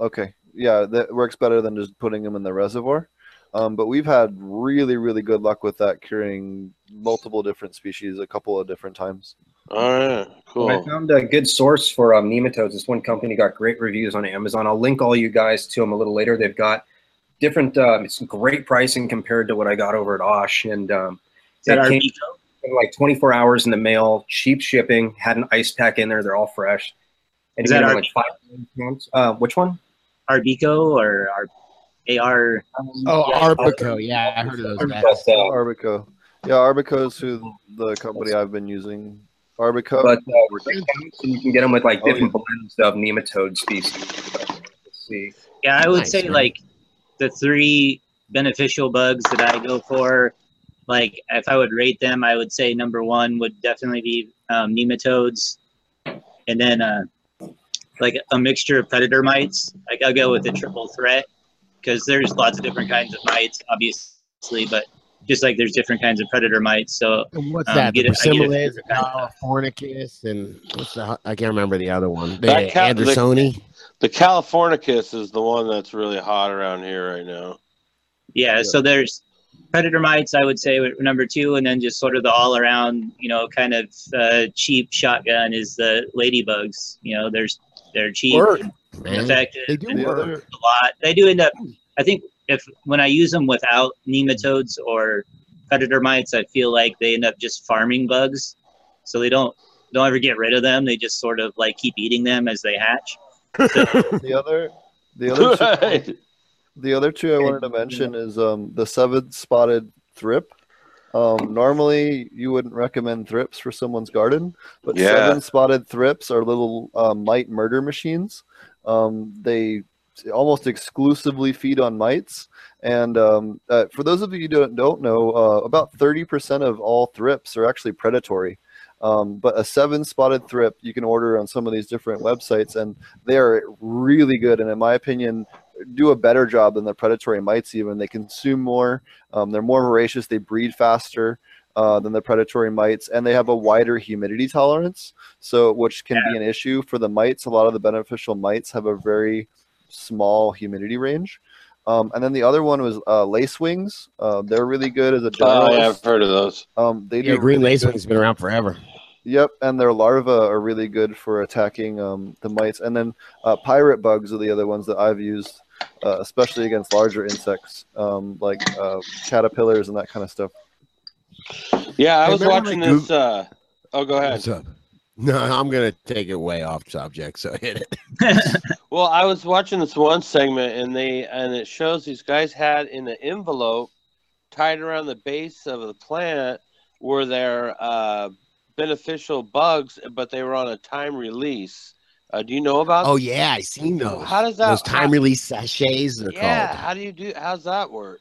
Okay, yeah, that works better than just putting them in the reservoir. Um, but we've had really, really good luck with that, curing multiple different species a couple of different times. All right, I found a good source for um, nematodes. This one company got great reviews on Amazon. I'll link all you guys to them a little later. They've got different, um, it's great pricing compared to what I got over at Osh. And um, that our came in like 24 hours in the mail, cheap shipping, had an ice pack in there. They're all fresh. And Is that our- like five pounds. Uh, which one? Arbico or our AR? Oh, Yeah. Arbico. Yeah, I heard of those guys. But, Arbico, yeah, Arbico is who the company I've been using. Arbico, but uh, you can get them with like Oh, different blends of nematode species. Let's see. Yeah, I would Nice, say man. like the three beneficial bugs that I go for. Like if I would rate them, I would say number one would definitely be um, nematodes, and then uh, like a mixture of predator mites. Like I'll go with the triple threat because there's lots of different kinds of mites, obviously, but just like there's different kinds of predator mites. So And what's Um, that? The get it- I get it. Persimilis, the Californicus, and what's the? I can't remember the other one. The That ca- the- Andersoni. The Californicus is the one that's really hot around here right now. yeah, Yeah. so there's predator mites. I would say number two, and then just sort of the all around, you know, kind of uh, cheap shotgun is the ladybugs. You know, there's they're cheap, Work, and effective, They do and work. a lot. They do end up. I think if when I use them without nematodes or predator mites, I feel like they end up just farming bugs, so they don't don't ever get rid of them. They just sort of like keep eating them as they hatch. the other, the other, two, the other two I wanted to mention is um, the seven spotted thrip. Um, normally, you wouldn't recommend thrips for someone's garden, but Yeah. seven spotted thrips are little um, mite murder machines. Um, they almost exclusively feed on mites. And um, uh, for those of you who don't, don't know, uh, about 30% of all thrips are actually predatory. Um, but a seven spotted thrip you can order on some of these different websites, and they are really good. And in my opinion, do a better job than the predatory mites. Even they consume more, um, they're more voracious, they breed faster uh, than the predatory mites, and they have a wider humidity tolerance. So, which can be an issue for the mites. A lot of the beneficial mites have a very small humidity range. Um, and then the other one was uh, lace wings. Uh, they're really good as a Oh, generalist. yeah, I've heard of those. Um, they Yeah, do green really lace good- wing's been around forever. Yep, and their larvae are really good for attacking um, the mites. And then uh, pirate bugs are the other ones that I've used, uh, especially against larger insects um, like uh, caterpillars and that kind of stuff. Yeah, I Hey, was watching my this. Uh, oh, go ahead. What's up? No, I'm gonna take it way off subject. So hit it. Well, I was watching this one segment, and they and it shows these guys had in an envelope tied around the base of the plant were their uh, beneficial bugs, but they were on a time release. Uh, do you know about? Oh yeah, I seen those. How does that- Those time release sachets? They're yeah. called. How do you do? How's that work?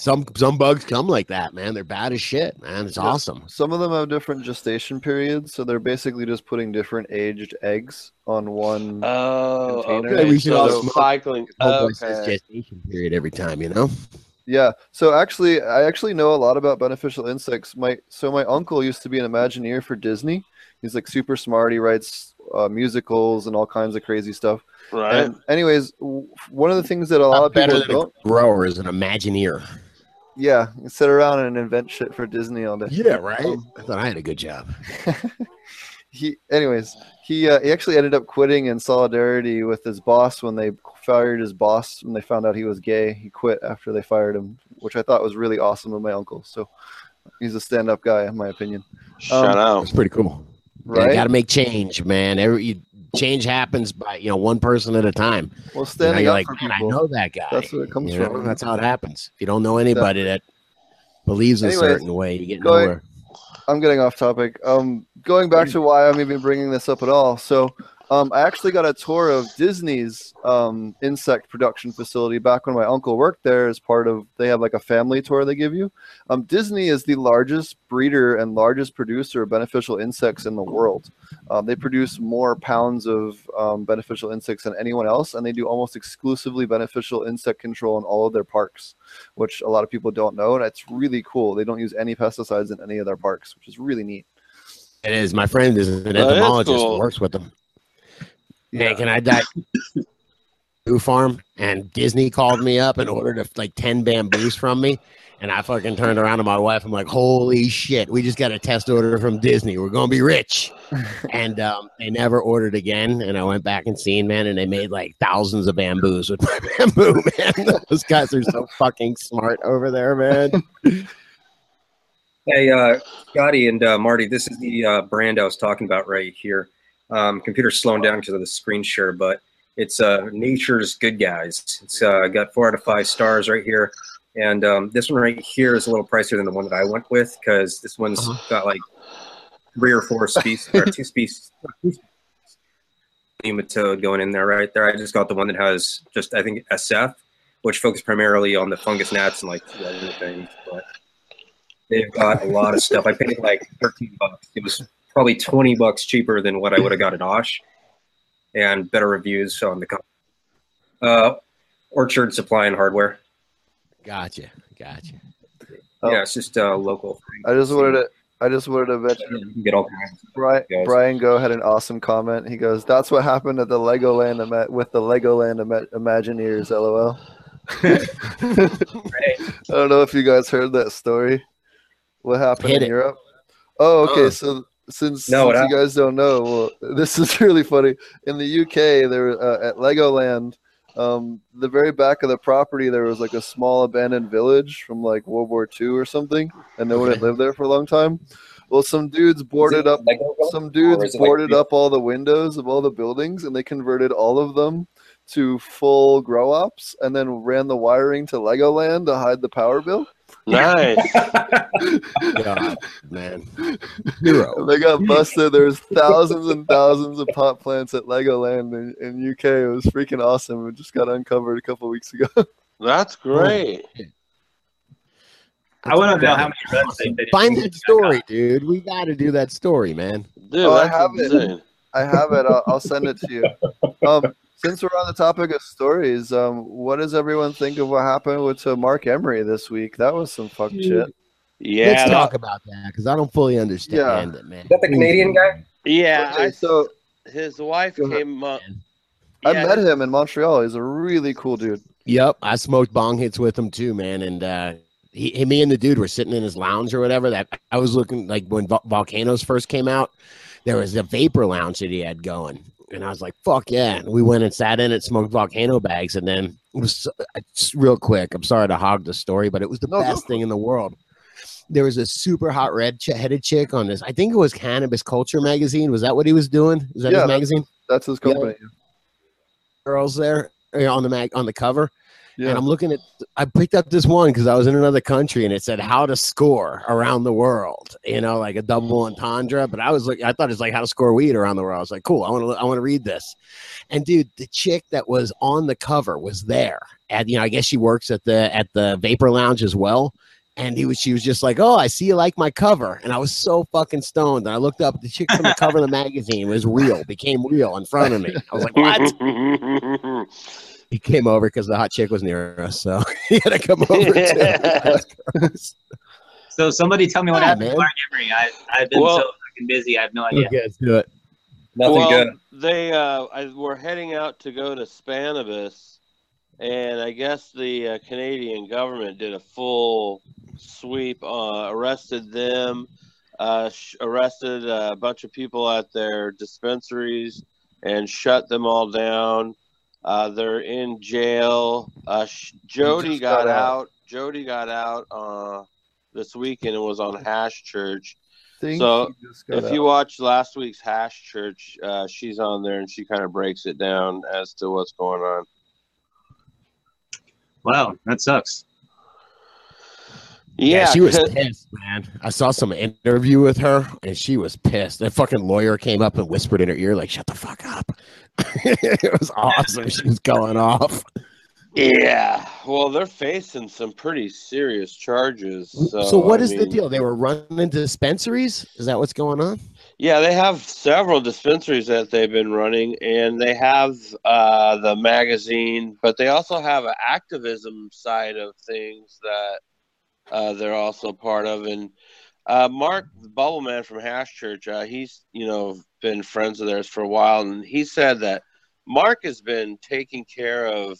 Some some bugs come like that, man. They're bad as shit, man. It's Yeah. awesome. Some of them have different gestation periods, so they're basically just putting different aged eggs on one. Oh, Container. okay. We should so all they're cycling. Homeboy Okay. gestation period every time, you know. Yeah. So actually, I actually know a lot about beneficial insects. My so my uncle used to be an Imagineer for Disney. He's like super smart. He writes uh, musicals and all kinds of crazy stuff. Right. And anyways, w- one of the things that a lot Not of people better than don't, a grower is an Imagineer. Yeah, sit around and invent shit for Disney all day. Yeah, right. Um, I thought I had a good job. he anyways he uh, he actually ended up quitting in solidarity with his boss when they fired his boss when they found out he was gay he quit after they fired him which i thought was really awesome of my uncle so he's a stand-up guy in my opinion Shout out. It's pretty cool. right got to make change, man. Every you, change happens by you know one person at a time. well standing up like, for man, I know that guy. That's where it comes You know, from. That's how it happens. If you don't know anybody that believes a certain way, you get going- nowhere. i'm getting off topic um going back to why i'm even bringing this up at all so um, I actually got a tour of Disney's um, insect production facility back when my uncle worked there as part of they have like a family tour they give you. Um, Disney is the largest breeder and largest producer of beneficial insects in the world. Um, they produce more pounds of um, beneficial insects than anyone else, and they do almost exclusively beneficial insect control in all of their parks, which a lot of people don't know, and it's really cool. They don't use any pesticides in any of their parks, which is really neat. It is. My friend is an is entomologist cool. who works with them. Man, can I die? Bamboo farm and Disney called me up and ordered a, like 10 bamboos from me. And I fucking turned around to my wife. I'm like, holy shit, we just got a test order from Disney. We're going to be rich. and um, they never ordered again. And I went back and seen, man, and they made like thousands of bamboos with my bamboo, man. Those guys are so fucking smart over there, man. Hey, uh, Scotty and uh, Marty, this is the uh, brand I was talking about right here. Um, computer's slowing down because of the screen share, but it's uh, Nature's Good Guys. It's uh, got four out of five stars right here. And um, this one right here is a little pricier than the one that I went with because this one's Uh-huh. got like three or four species, or two species. Nematode going in there right there. I just got the one that has just, I think, SF, which focus primarily on the fungus gnats and like other things. But they've got a lot of stuff. I paid like 13 bucks. It was probably 20 bucks cheaper than what I would have got at Osh and better reviews on the company. Uh, Orchard Supply and Hardware. Gotcha. Gotcha. Oh. Yeah, it's just a local. I just wanted to. I just wanted to mention You can get all kinds. Brian, Guys. Brian Go had an awesome comment. He goes, "That's what happened at the Legoland ima- with the Legoland ima- Imagineers." LOL. I don't know if you guys heard that story. What happened Hit in it. Europe? Oh, okay. Uh. So since, No, since you guys don't know, well, this is really funny. In the UK, there uh, at Legoland, um, the very back of the property, there was like a small abandoned village from like World War II or something, and no one had lived there for a long time. Well, some dudes boarded up some dudes it like boarded up all the windows of all the buildings and they converted all of them to full grow ops and then ran the wiring to Legoland to hide the power bill. Nice. God, man. Hero. They got busted. There's thousands and thousands of pot plants at Legoland in, in UK. It was freaking awesome. It just got uncovered a couple weeks ago. That's great. I want to know how many runs they fit in. Find that story, dude. We got to do that story, man. Dude, Oh, I that's have it. I have it. I'll, I'll send it to you. Um, since we're on the topic of stories, um, what does everyone think of what happened with uh, Marc Emery this week? That was some fuck shit. Yeah. Let's that- talk about that because I don't fully understand it, man. Is that the Canadian guy? yeah. Okay, I, so his wife came up. I Yeah, met him in Montreal. He's a really cool dude. Yep, I smoked bong hits with him too, man. And uh, he, he, me and the dude were sitting in his lounge or whatever. That I was looking like when Vol- volcanoes first came out. There was a vapor lounge that he had going, and I was like, "Fuck yeah!" And we went and sat in it, smoked volcano bags, and then it was real quick. I'm sorry to hog the story, but it was the No, best for thing in the world. There was a super hot red ch- headed chick on this. I think it was Cannabis Culture magazine. Was that what he was doing? Is that Yeah, his that's- magazine? That's his company. Girls there uh, on the mag on the cover. Yeah. And I'm looking at, I picked up this one because I was in another country and it said how to score around the world, you know, like a double entendre. But I was like, I thought it's like how to score weed around the world. I was like, cool, I want to, I want to read this. And dude, the chick that was on the cover was there. And, you know, I guess she works at the at the Vapor Lounge as well. And he was, she was just like, "Oh, I see you like my cover," and I was so fucking stoned. And I looked up the chick from the cover of the magazine was real, became real in front of me. I was like, "What?" he came over because the hot chick was near us, so he had to come over. Too. So somebody tell me what Yeah, happened man. to Marc Emery. I, I've been Well- so fucking busy. I have no idea. okay, let's do it. Nothing well, good. they uh, I, were heading out to go to Spannabis, and I guess the uh, Canadian government did a full sweep, uh, arrested them, uh, sh- arrested a bunch of people at their dispensaries, and shut them all down. Uh, they're in jail. Uh, Jodie got got out. out. Jodie got out uh, this weekend and it was on Hash Church. So, he just got If you watch last week's Hash Church, uh, she's on there and she kind of breaks it down as to what's going on. Wow, that sucks. Yeah, she was pissed, man. I saw some interview with her, and she was pissed. That fucking lawyer came up and whispered in her ear, like, "Shut the fuck up." it was awesome. She was going off. yeah. Well, they're facing some pretty serious charges. So, So, what I is the deal? They were running dispensaries. Is that what's going on? Yeah, they have several dispensaries that they've been running, and they have uh, the magazine, but they also have an activism side of things that uh, they're also part of. And uh, Mark, the Bubble Man from Hash Church, uh, he's you know been friends of theirs for a while, and he said that Mark has been taking care of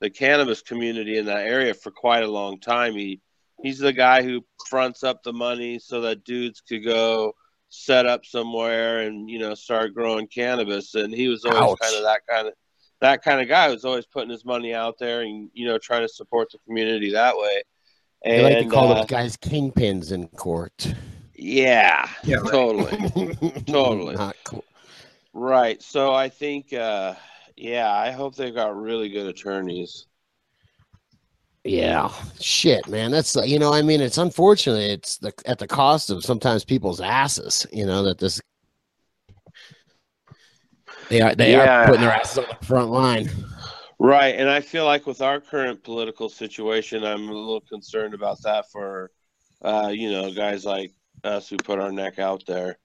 the cannabis community in that area for quite a long time. He he's the guy who fronts up the money so that dudes could go set up somewhere and you know start growing cannabis and he was always Ouch. kind of that kind of that kind of guy who was always putting his money out there and you know trying to support the community that way They like to call uh, those guys kingpins in court. yeah, Yeah, right. totally Totally. Not cool. right so i think uh yeah i hope they've got really good attorneys Yeah, shit, man. That's you know, I mean, it's unfortunate. It's the at the cost of sometimes people's asses. You know that this they are they Yeah. are putting their asses on the front line. Right and i feel like with our current political situation i'm a little concerned about that for uh you know guys like us who put our neck out there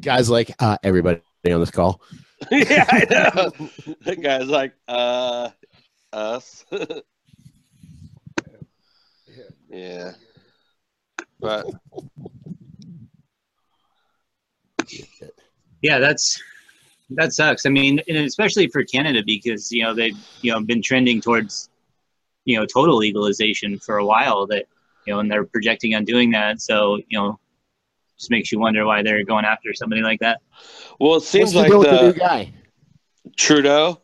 Guys like uh, everybody on this call. yeah, I know. guy's like, uh, us. yeah. But Yeah, that's that sucks. I mean, and especially for Canada because you know they've you know been trending towards you know total legalization for a while. That you know, and they're projecting on doing that. So you know, just makes you wonder why they're going after somebody like that. well, it What's seems the like deal with the new the guy? Trudeau,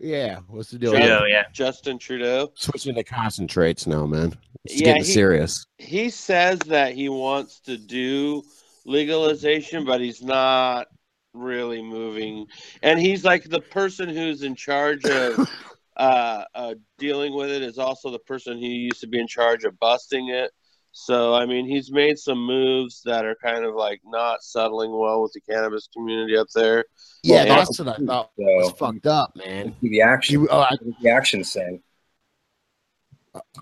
Yeah, what's the deal? Yeah. with Trudeau, yeah. Justin Trudeau. Switching to concentrates now, man. It's Yeah, getting he- serious. He says that he wants to do legalization, but he's not really moving. And he's like the person who's in charge of uh, uh, dealing with it is also the person who used to be in charge of busting it. So I mean, he's made some moves that are kind of like not settling well with the cannabis community up there. Yeah, Well, that's what I thought was fucked up, man. the action, You, oh, I, the action saying.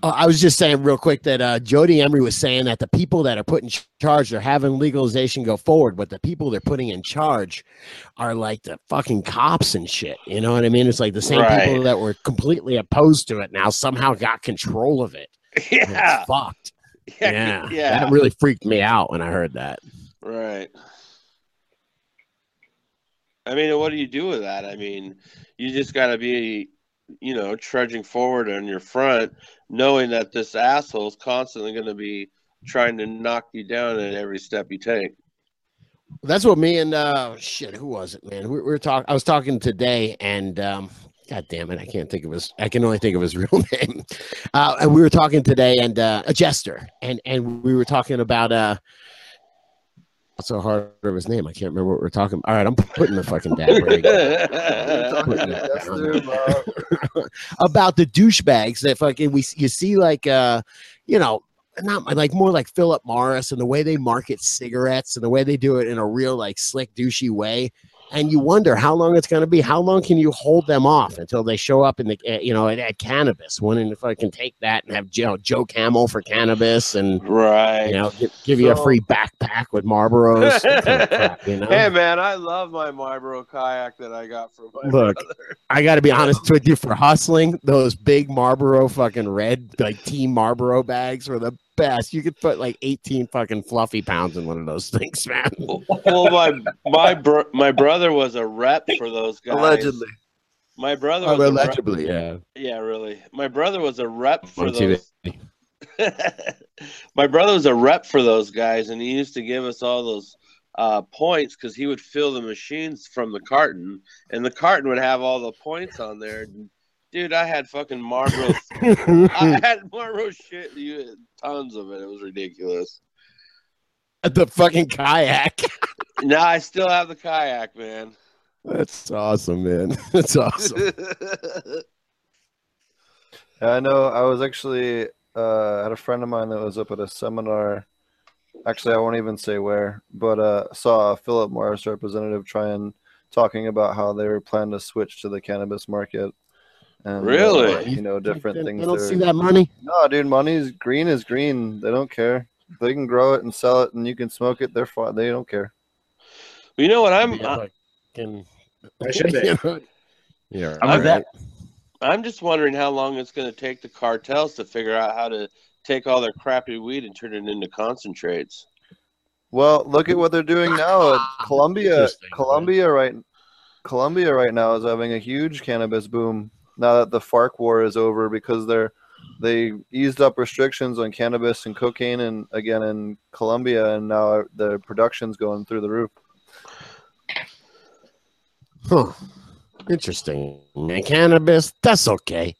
Uh, I was just saying real quick that uh, Jodie Emery was saying that the people that are put in charge are having legalization go forward, but the people they're putting in charge are like the fucking cops and shit. You know what I mean? It's like the same Right. people that were completely opposed to it now somehow got control of it. Yeah, It's fucked. yeah, Yeah. That really freaked me out when I heard that. Right. I mean, what do you do with that? I mean, you just got to be, you know, trudging forward on your front, knowing that this asshole is constantly going to be trying to knock you down at every step you take. That's what me and uh shit, who was it, man? We, we were talking I was talking today and um God damn it, I can't think of his I can only think of his real name. Uh and we were talking today and uh a jester and and we were talking about uh so hard of his name? I can't remember what we are talking About. All right, I'm putting the fucking dad break. Putting down. about the douchebags that fucking we you see like uh you know not like more like Philip Morris and the way they market cigarettes and the way they do it in a real like slick douchey way. And you wonder how long it's going to be. How long can you hold them off until they show up in the uh, you know at, at cannabis? Wondering if I can take that and have Joe Joe Camel for cannabis and Right. you know give, give you a free backpack with Marlboros. kind of crap, you know? Hey man, I love my Marlboro kayak that I got from my Look, brother. I got to be honest with you. For hustling, those big Marlboro fucking red like Team Marlboro bags were the best. You could put like eighteen fucking fluffy pounds in one of those things, man. Well, my my bro- my brother was a rep for those guys. Allegedly. My brother was a rep- allegedly, yeah. yeah, really. My brother was a rep for On those. my brother was a rep for those guys, and he used to give us all those uh, points because he would fill the machines from the carton, and the carton would have all the points on there. Dude, I had fucking Marlboro. I had Marlboro shit. You had tons of it. It was ridiculous. the fucking kayak. No, I still have the kayak, man. That's awesome, man. That's awesome. Yeah, I know. I was actually uh, had a friend of mine that was up at a seminar. Actually, I won't even say where, but uh, saw a Philip Morris representative trying talking about how they were planning to switch to the cannabis market. And, uh, Really? you know, different They- things. They don't they're- see that money. No, dude, money's green is green. They don't care. They can grow it and sell it, and you can smoke it. They're fine. They don't care. you know what? I'm Yeah, fucking- I should be. Yeah, I'm, all with right. I'm just wondering how long it's going to take the cartels to figure out how to take all their crappy weed and turn it into concentrates. Well, look at what they're doing now. Colombia, Interesting, man. Colombia, right? Colombia right now is having a huge cannabis boom now that the FARC war is over because they're they eased up restrictions on cannabis and cocaine and again in Colombia and now the production's going through the roof. Huh. Interesting. Man, cannabis, that's okay.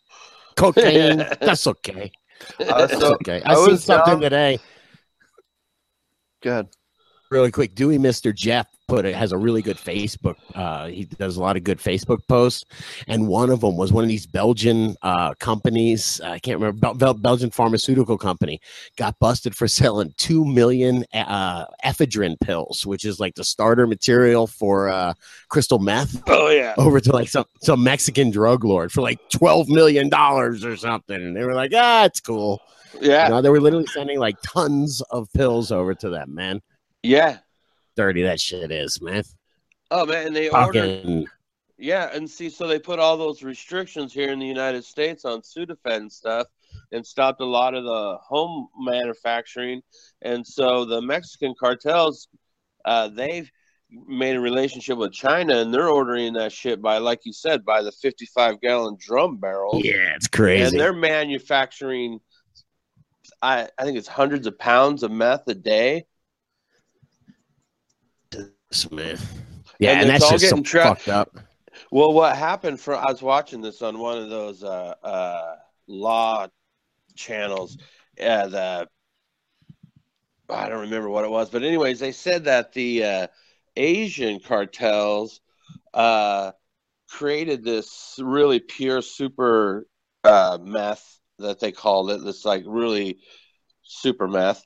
Cocaine, that's okay. Uh, That's okay. I, I seen was something down- today. good. Really quick dewey mr jeff put it has a really good facebook uh he does a lot of good facebook posts and one of them was one of these belgian uh companies i can't remember Bel- Bel- belgian pharmaceutical company got busted for selling 2 million uh ephedrine pills which is like the starter material for uh crystal meth Oh yeah. over to like some some mexican drug lord for like 12 million dollars or something and they were like ah it's cool Yeah. you know, they were literally sending like tons of pills over to them man Yeah. dirty that shit is, man. Oh man, and they ordered Yeah, and see, so they put all those restrictions here in the United States on Sudafed and stuff, and stopped a lot of the home manufacturing. And so the Mexican cartels, uh, they've made a relationship with China, and they're ordering that shit by, like you said, by the fifty-five gallon drum barrel. yeah, it's crazy. and they're manufacturing. I I think it's hundreds of pounds of meth a day. Man. Yeah, And and, it's that's all just so getting tra- fucked up. Well, what happened for I was watching this on one of those uh, uh, law channels. Uh, the I don't remember what it was, but anyways, they said that the uh, Asian cartels uh, created this really pure super uh, meth that they called it. This like really super meth,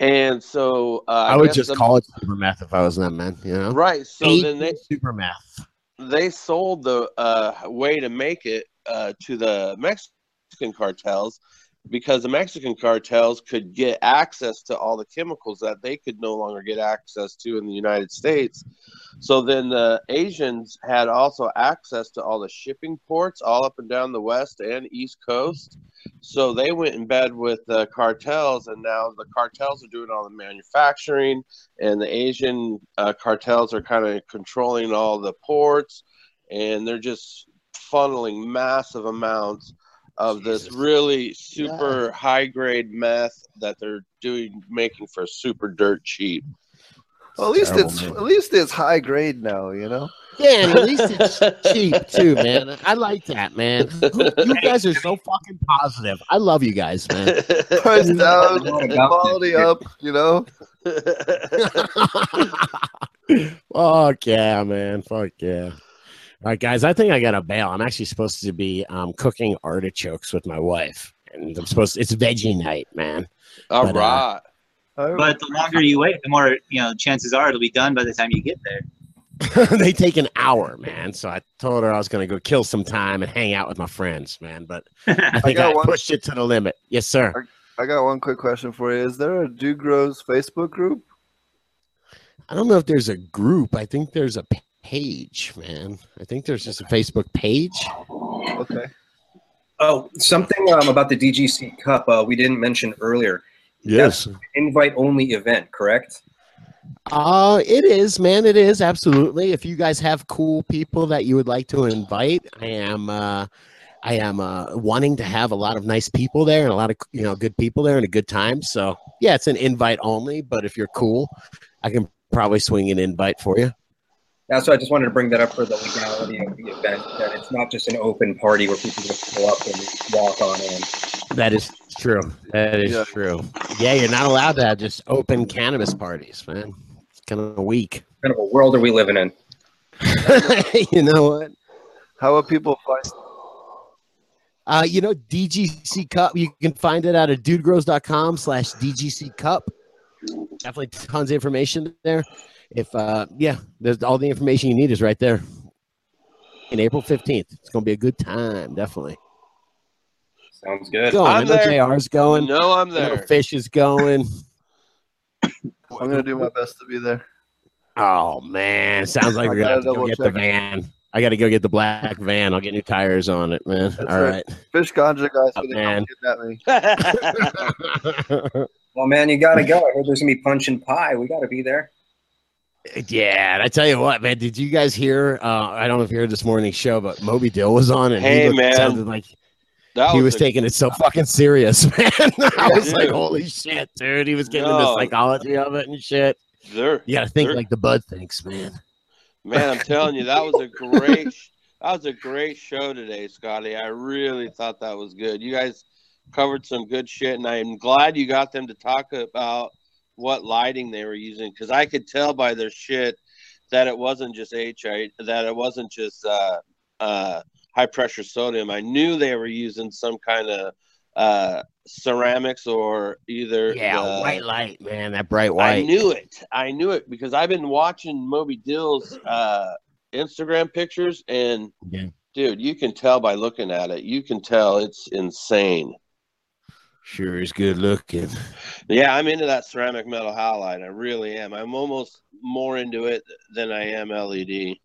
and so uh, I would just the- call it super meth if I was them, man. You know, right. So Asian then they super meth. they sold the uh, way to make it uh, to the Mexican cartels because the Mexican cartels could get access to all the chemicals that they could no longer get access to in the United States. So then the Asians had also access to all the shipping ports all up and down the west and east coast. So they went in bed with the cartels, and now the cartels are doing all the manufacturing, and the Asian uh, cartels are kind of controlling all the ports, and they're just funneling massive amounts of this really super high grade meth that they're doing making for super dirt cheap. Well, at least terrible, it's man. at least it's high grade now. You know. Yeah, and at least it's cheap too, man. I like that, man. You guys are so fucking positive. I love you guys, man. Price down, quality up. You know. Fuck yeah, man. Fuck yeah. All right, guys. I think I got to bail. I'm actually supposed to be um, cooking artichokes with my wife, and I'm supposed. it's veggie night, man. All But, uh, right. I- But the longer you wait, the more you know chances are it'll be done by the time you get there. they take an hour, man. So I told her I was going to go kill some time and hang out with my friends, man. But I think got I, one- pushed it to the limit. Yes, sir. I got one quick question for you. Is there a Dude Grows Facebook group? I don't know if there's a group. I think there's a page, man. I think there's just a Facebook page. Okay. Oh, something um, about the DGC Cup uh, we didn't mention earlier. Yes. Invite only event, correct? Uh, it is, man. It is absolutely. If you guys have cool people that you would like to invite, I am. Uh, I am uh, wanting to have a lot of nice people there and a lot of you know good people there and a good time. So yeah, it's an invite only. But if you're cool, I can probably swing an invite for you. That's why I just wanted to bring that up for the legality of the event. That it's not just an open party where people just go up and walk on in. That is true. That is Yeah. true. Yeah, you're not allowed to have just open cannabis parties, man. It's kind of a weak. What kind of a world are we living in? you know what? How would people find? Uh, you know, DGC Cup, you can find it out at dudegrows.com slash DGC Cup. Definitely tons of information there. If, uh, yeah, there's all the information you need is right there. In April 15th. It's going to be a good time, definitely. Sounds good. Going. I I'm know there. JR's going. No, I'm I know there. Fish is going. I'm gonna do my best to be there. Oh, man. Sounds like we're going to gotta go get the double van. I got to go get the black van. I'll get new tires on it, man. That's All right. right. Fish ganja guys Oh, man. come kidnap me. Well, man, you gotta go. I heard there's gonna be punch and pie. We gotta be there. Yeah, and I tell you what, man. Did you guys hear? Uh, I don't know if you heard this morning's show, but Moby Dill was on, and Hey, he looked, man. sounded like that he was a- taking it so fucking serious, man. I was like, holy shit, dude. He was getting into No. psychology of it and shit. there. You got to think like the Bud thinks, man. Man, I'm telling you, that was a great, that was a great show today, Scotty. I really thought that was good. You guys covered some good shit, and I'm glad you got them to talk about what lighting they were using because I could tell by their shit that it wasn't just HI, that it wasn't just uh, uh, high pressure sodium. I knew they were using some kind of uh, ceramics or either Yeah, the- white light, man. That bright white. I knew it. I knew it because I've been watching Moby Dill's uh, Instagram pictures, and Yeah. dude, you can tell by looking at it. You can tell it's insane. Sure is good looking. Yeah, I'm into that ceramic metal halide. I really am. I'm almost more into it than I am LED.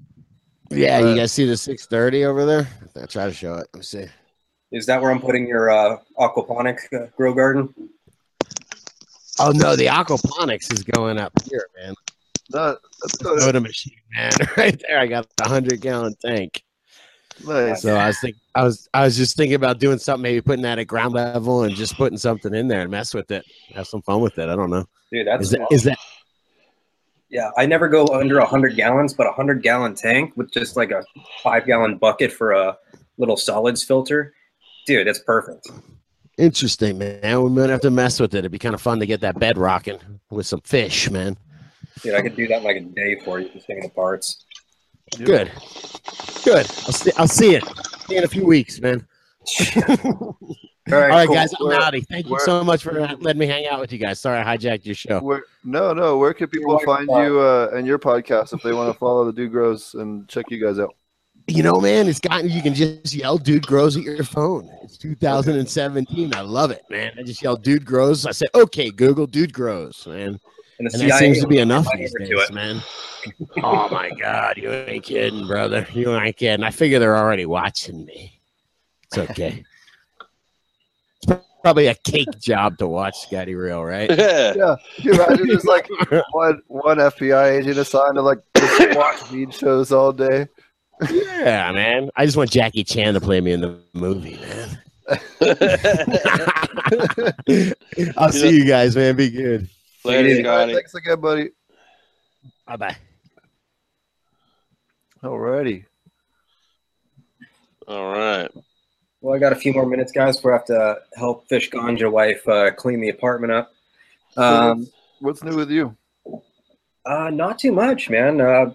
Yeah, Uh, you guys see the 630 over there? I try to show it. Let me see. Is that where I'm putting your uh, aquaponic uh, grow garden? Oh no, the aquaponics is going up here, man. The that's good. Soda machine, man. Right there, I got the hundred gallon tank. Nice. So I was think I was I was just thinking about doing something, maybe putting that at ground level and just putting something in there and mess with it, have some fun with it. I don't know. Dude, that's Is that is that yeah. I never go under hundred gallons, but a hundred gallon tank with just like a five gallon bucket for a little solids filter. Dude, that's perfect. interesting, man? We might have to mess with it. It'd be kind of fun to get that bed rocking with some fish, man. Dude, I could do that in like a day for you, just taking the parts. Good, good. I'll see. I'll see it. You in a few weeks, man. All right, All right, cool. guys. I'm Where- outie. Thank you so much for letting me hang out with you guys. Sorry I hijacked your show. Where, no, no. Where can people You're find you uh, and your podcast if they want to follow the Dude Grows and check you guys out? You know, man, it's gotten you can just yell dude grows at your phone. It's 2017. I love it, man. I just yell dude grows. I said, okay, Google dude grows, man. And the And that seems to be enough might these do days, it. man. Oh my god, you ain't kidding, brother. You ain't kidding. I figure they're already watching me. It's okay. it's probably a cake job to watch Scotty Real, right? yeah, Yeah. You imagine there's like one one FBI agent assigned to like just watch weed shows all day. yeah, man. I just want Jackie Chan to play me in the movie, man. I'll see you guys, man. Be good. Later, All All right, Scotty. thanks again, buddy. Bye bye. Alrighty. All right. Well, I got a few more minutes, guys, before I have to help Fish Ganja wife uh, clean the apartment up. Um, What's new with you? uh, not too much, man. Uh,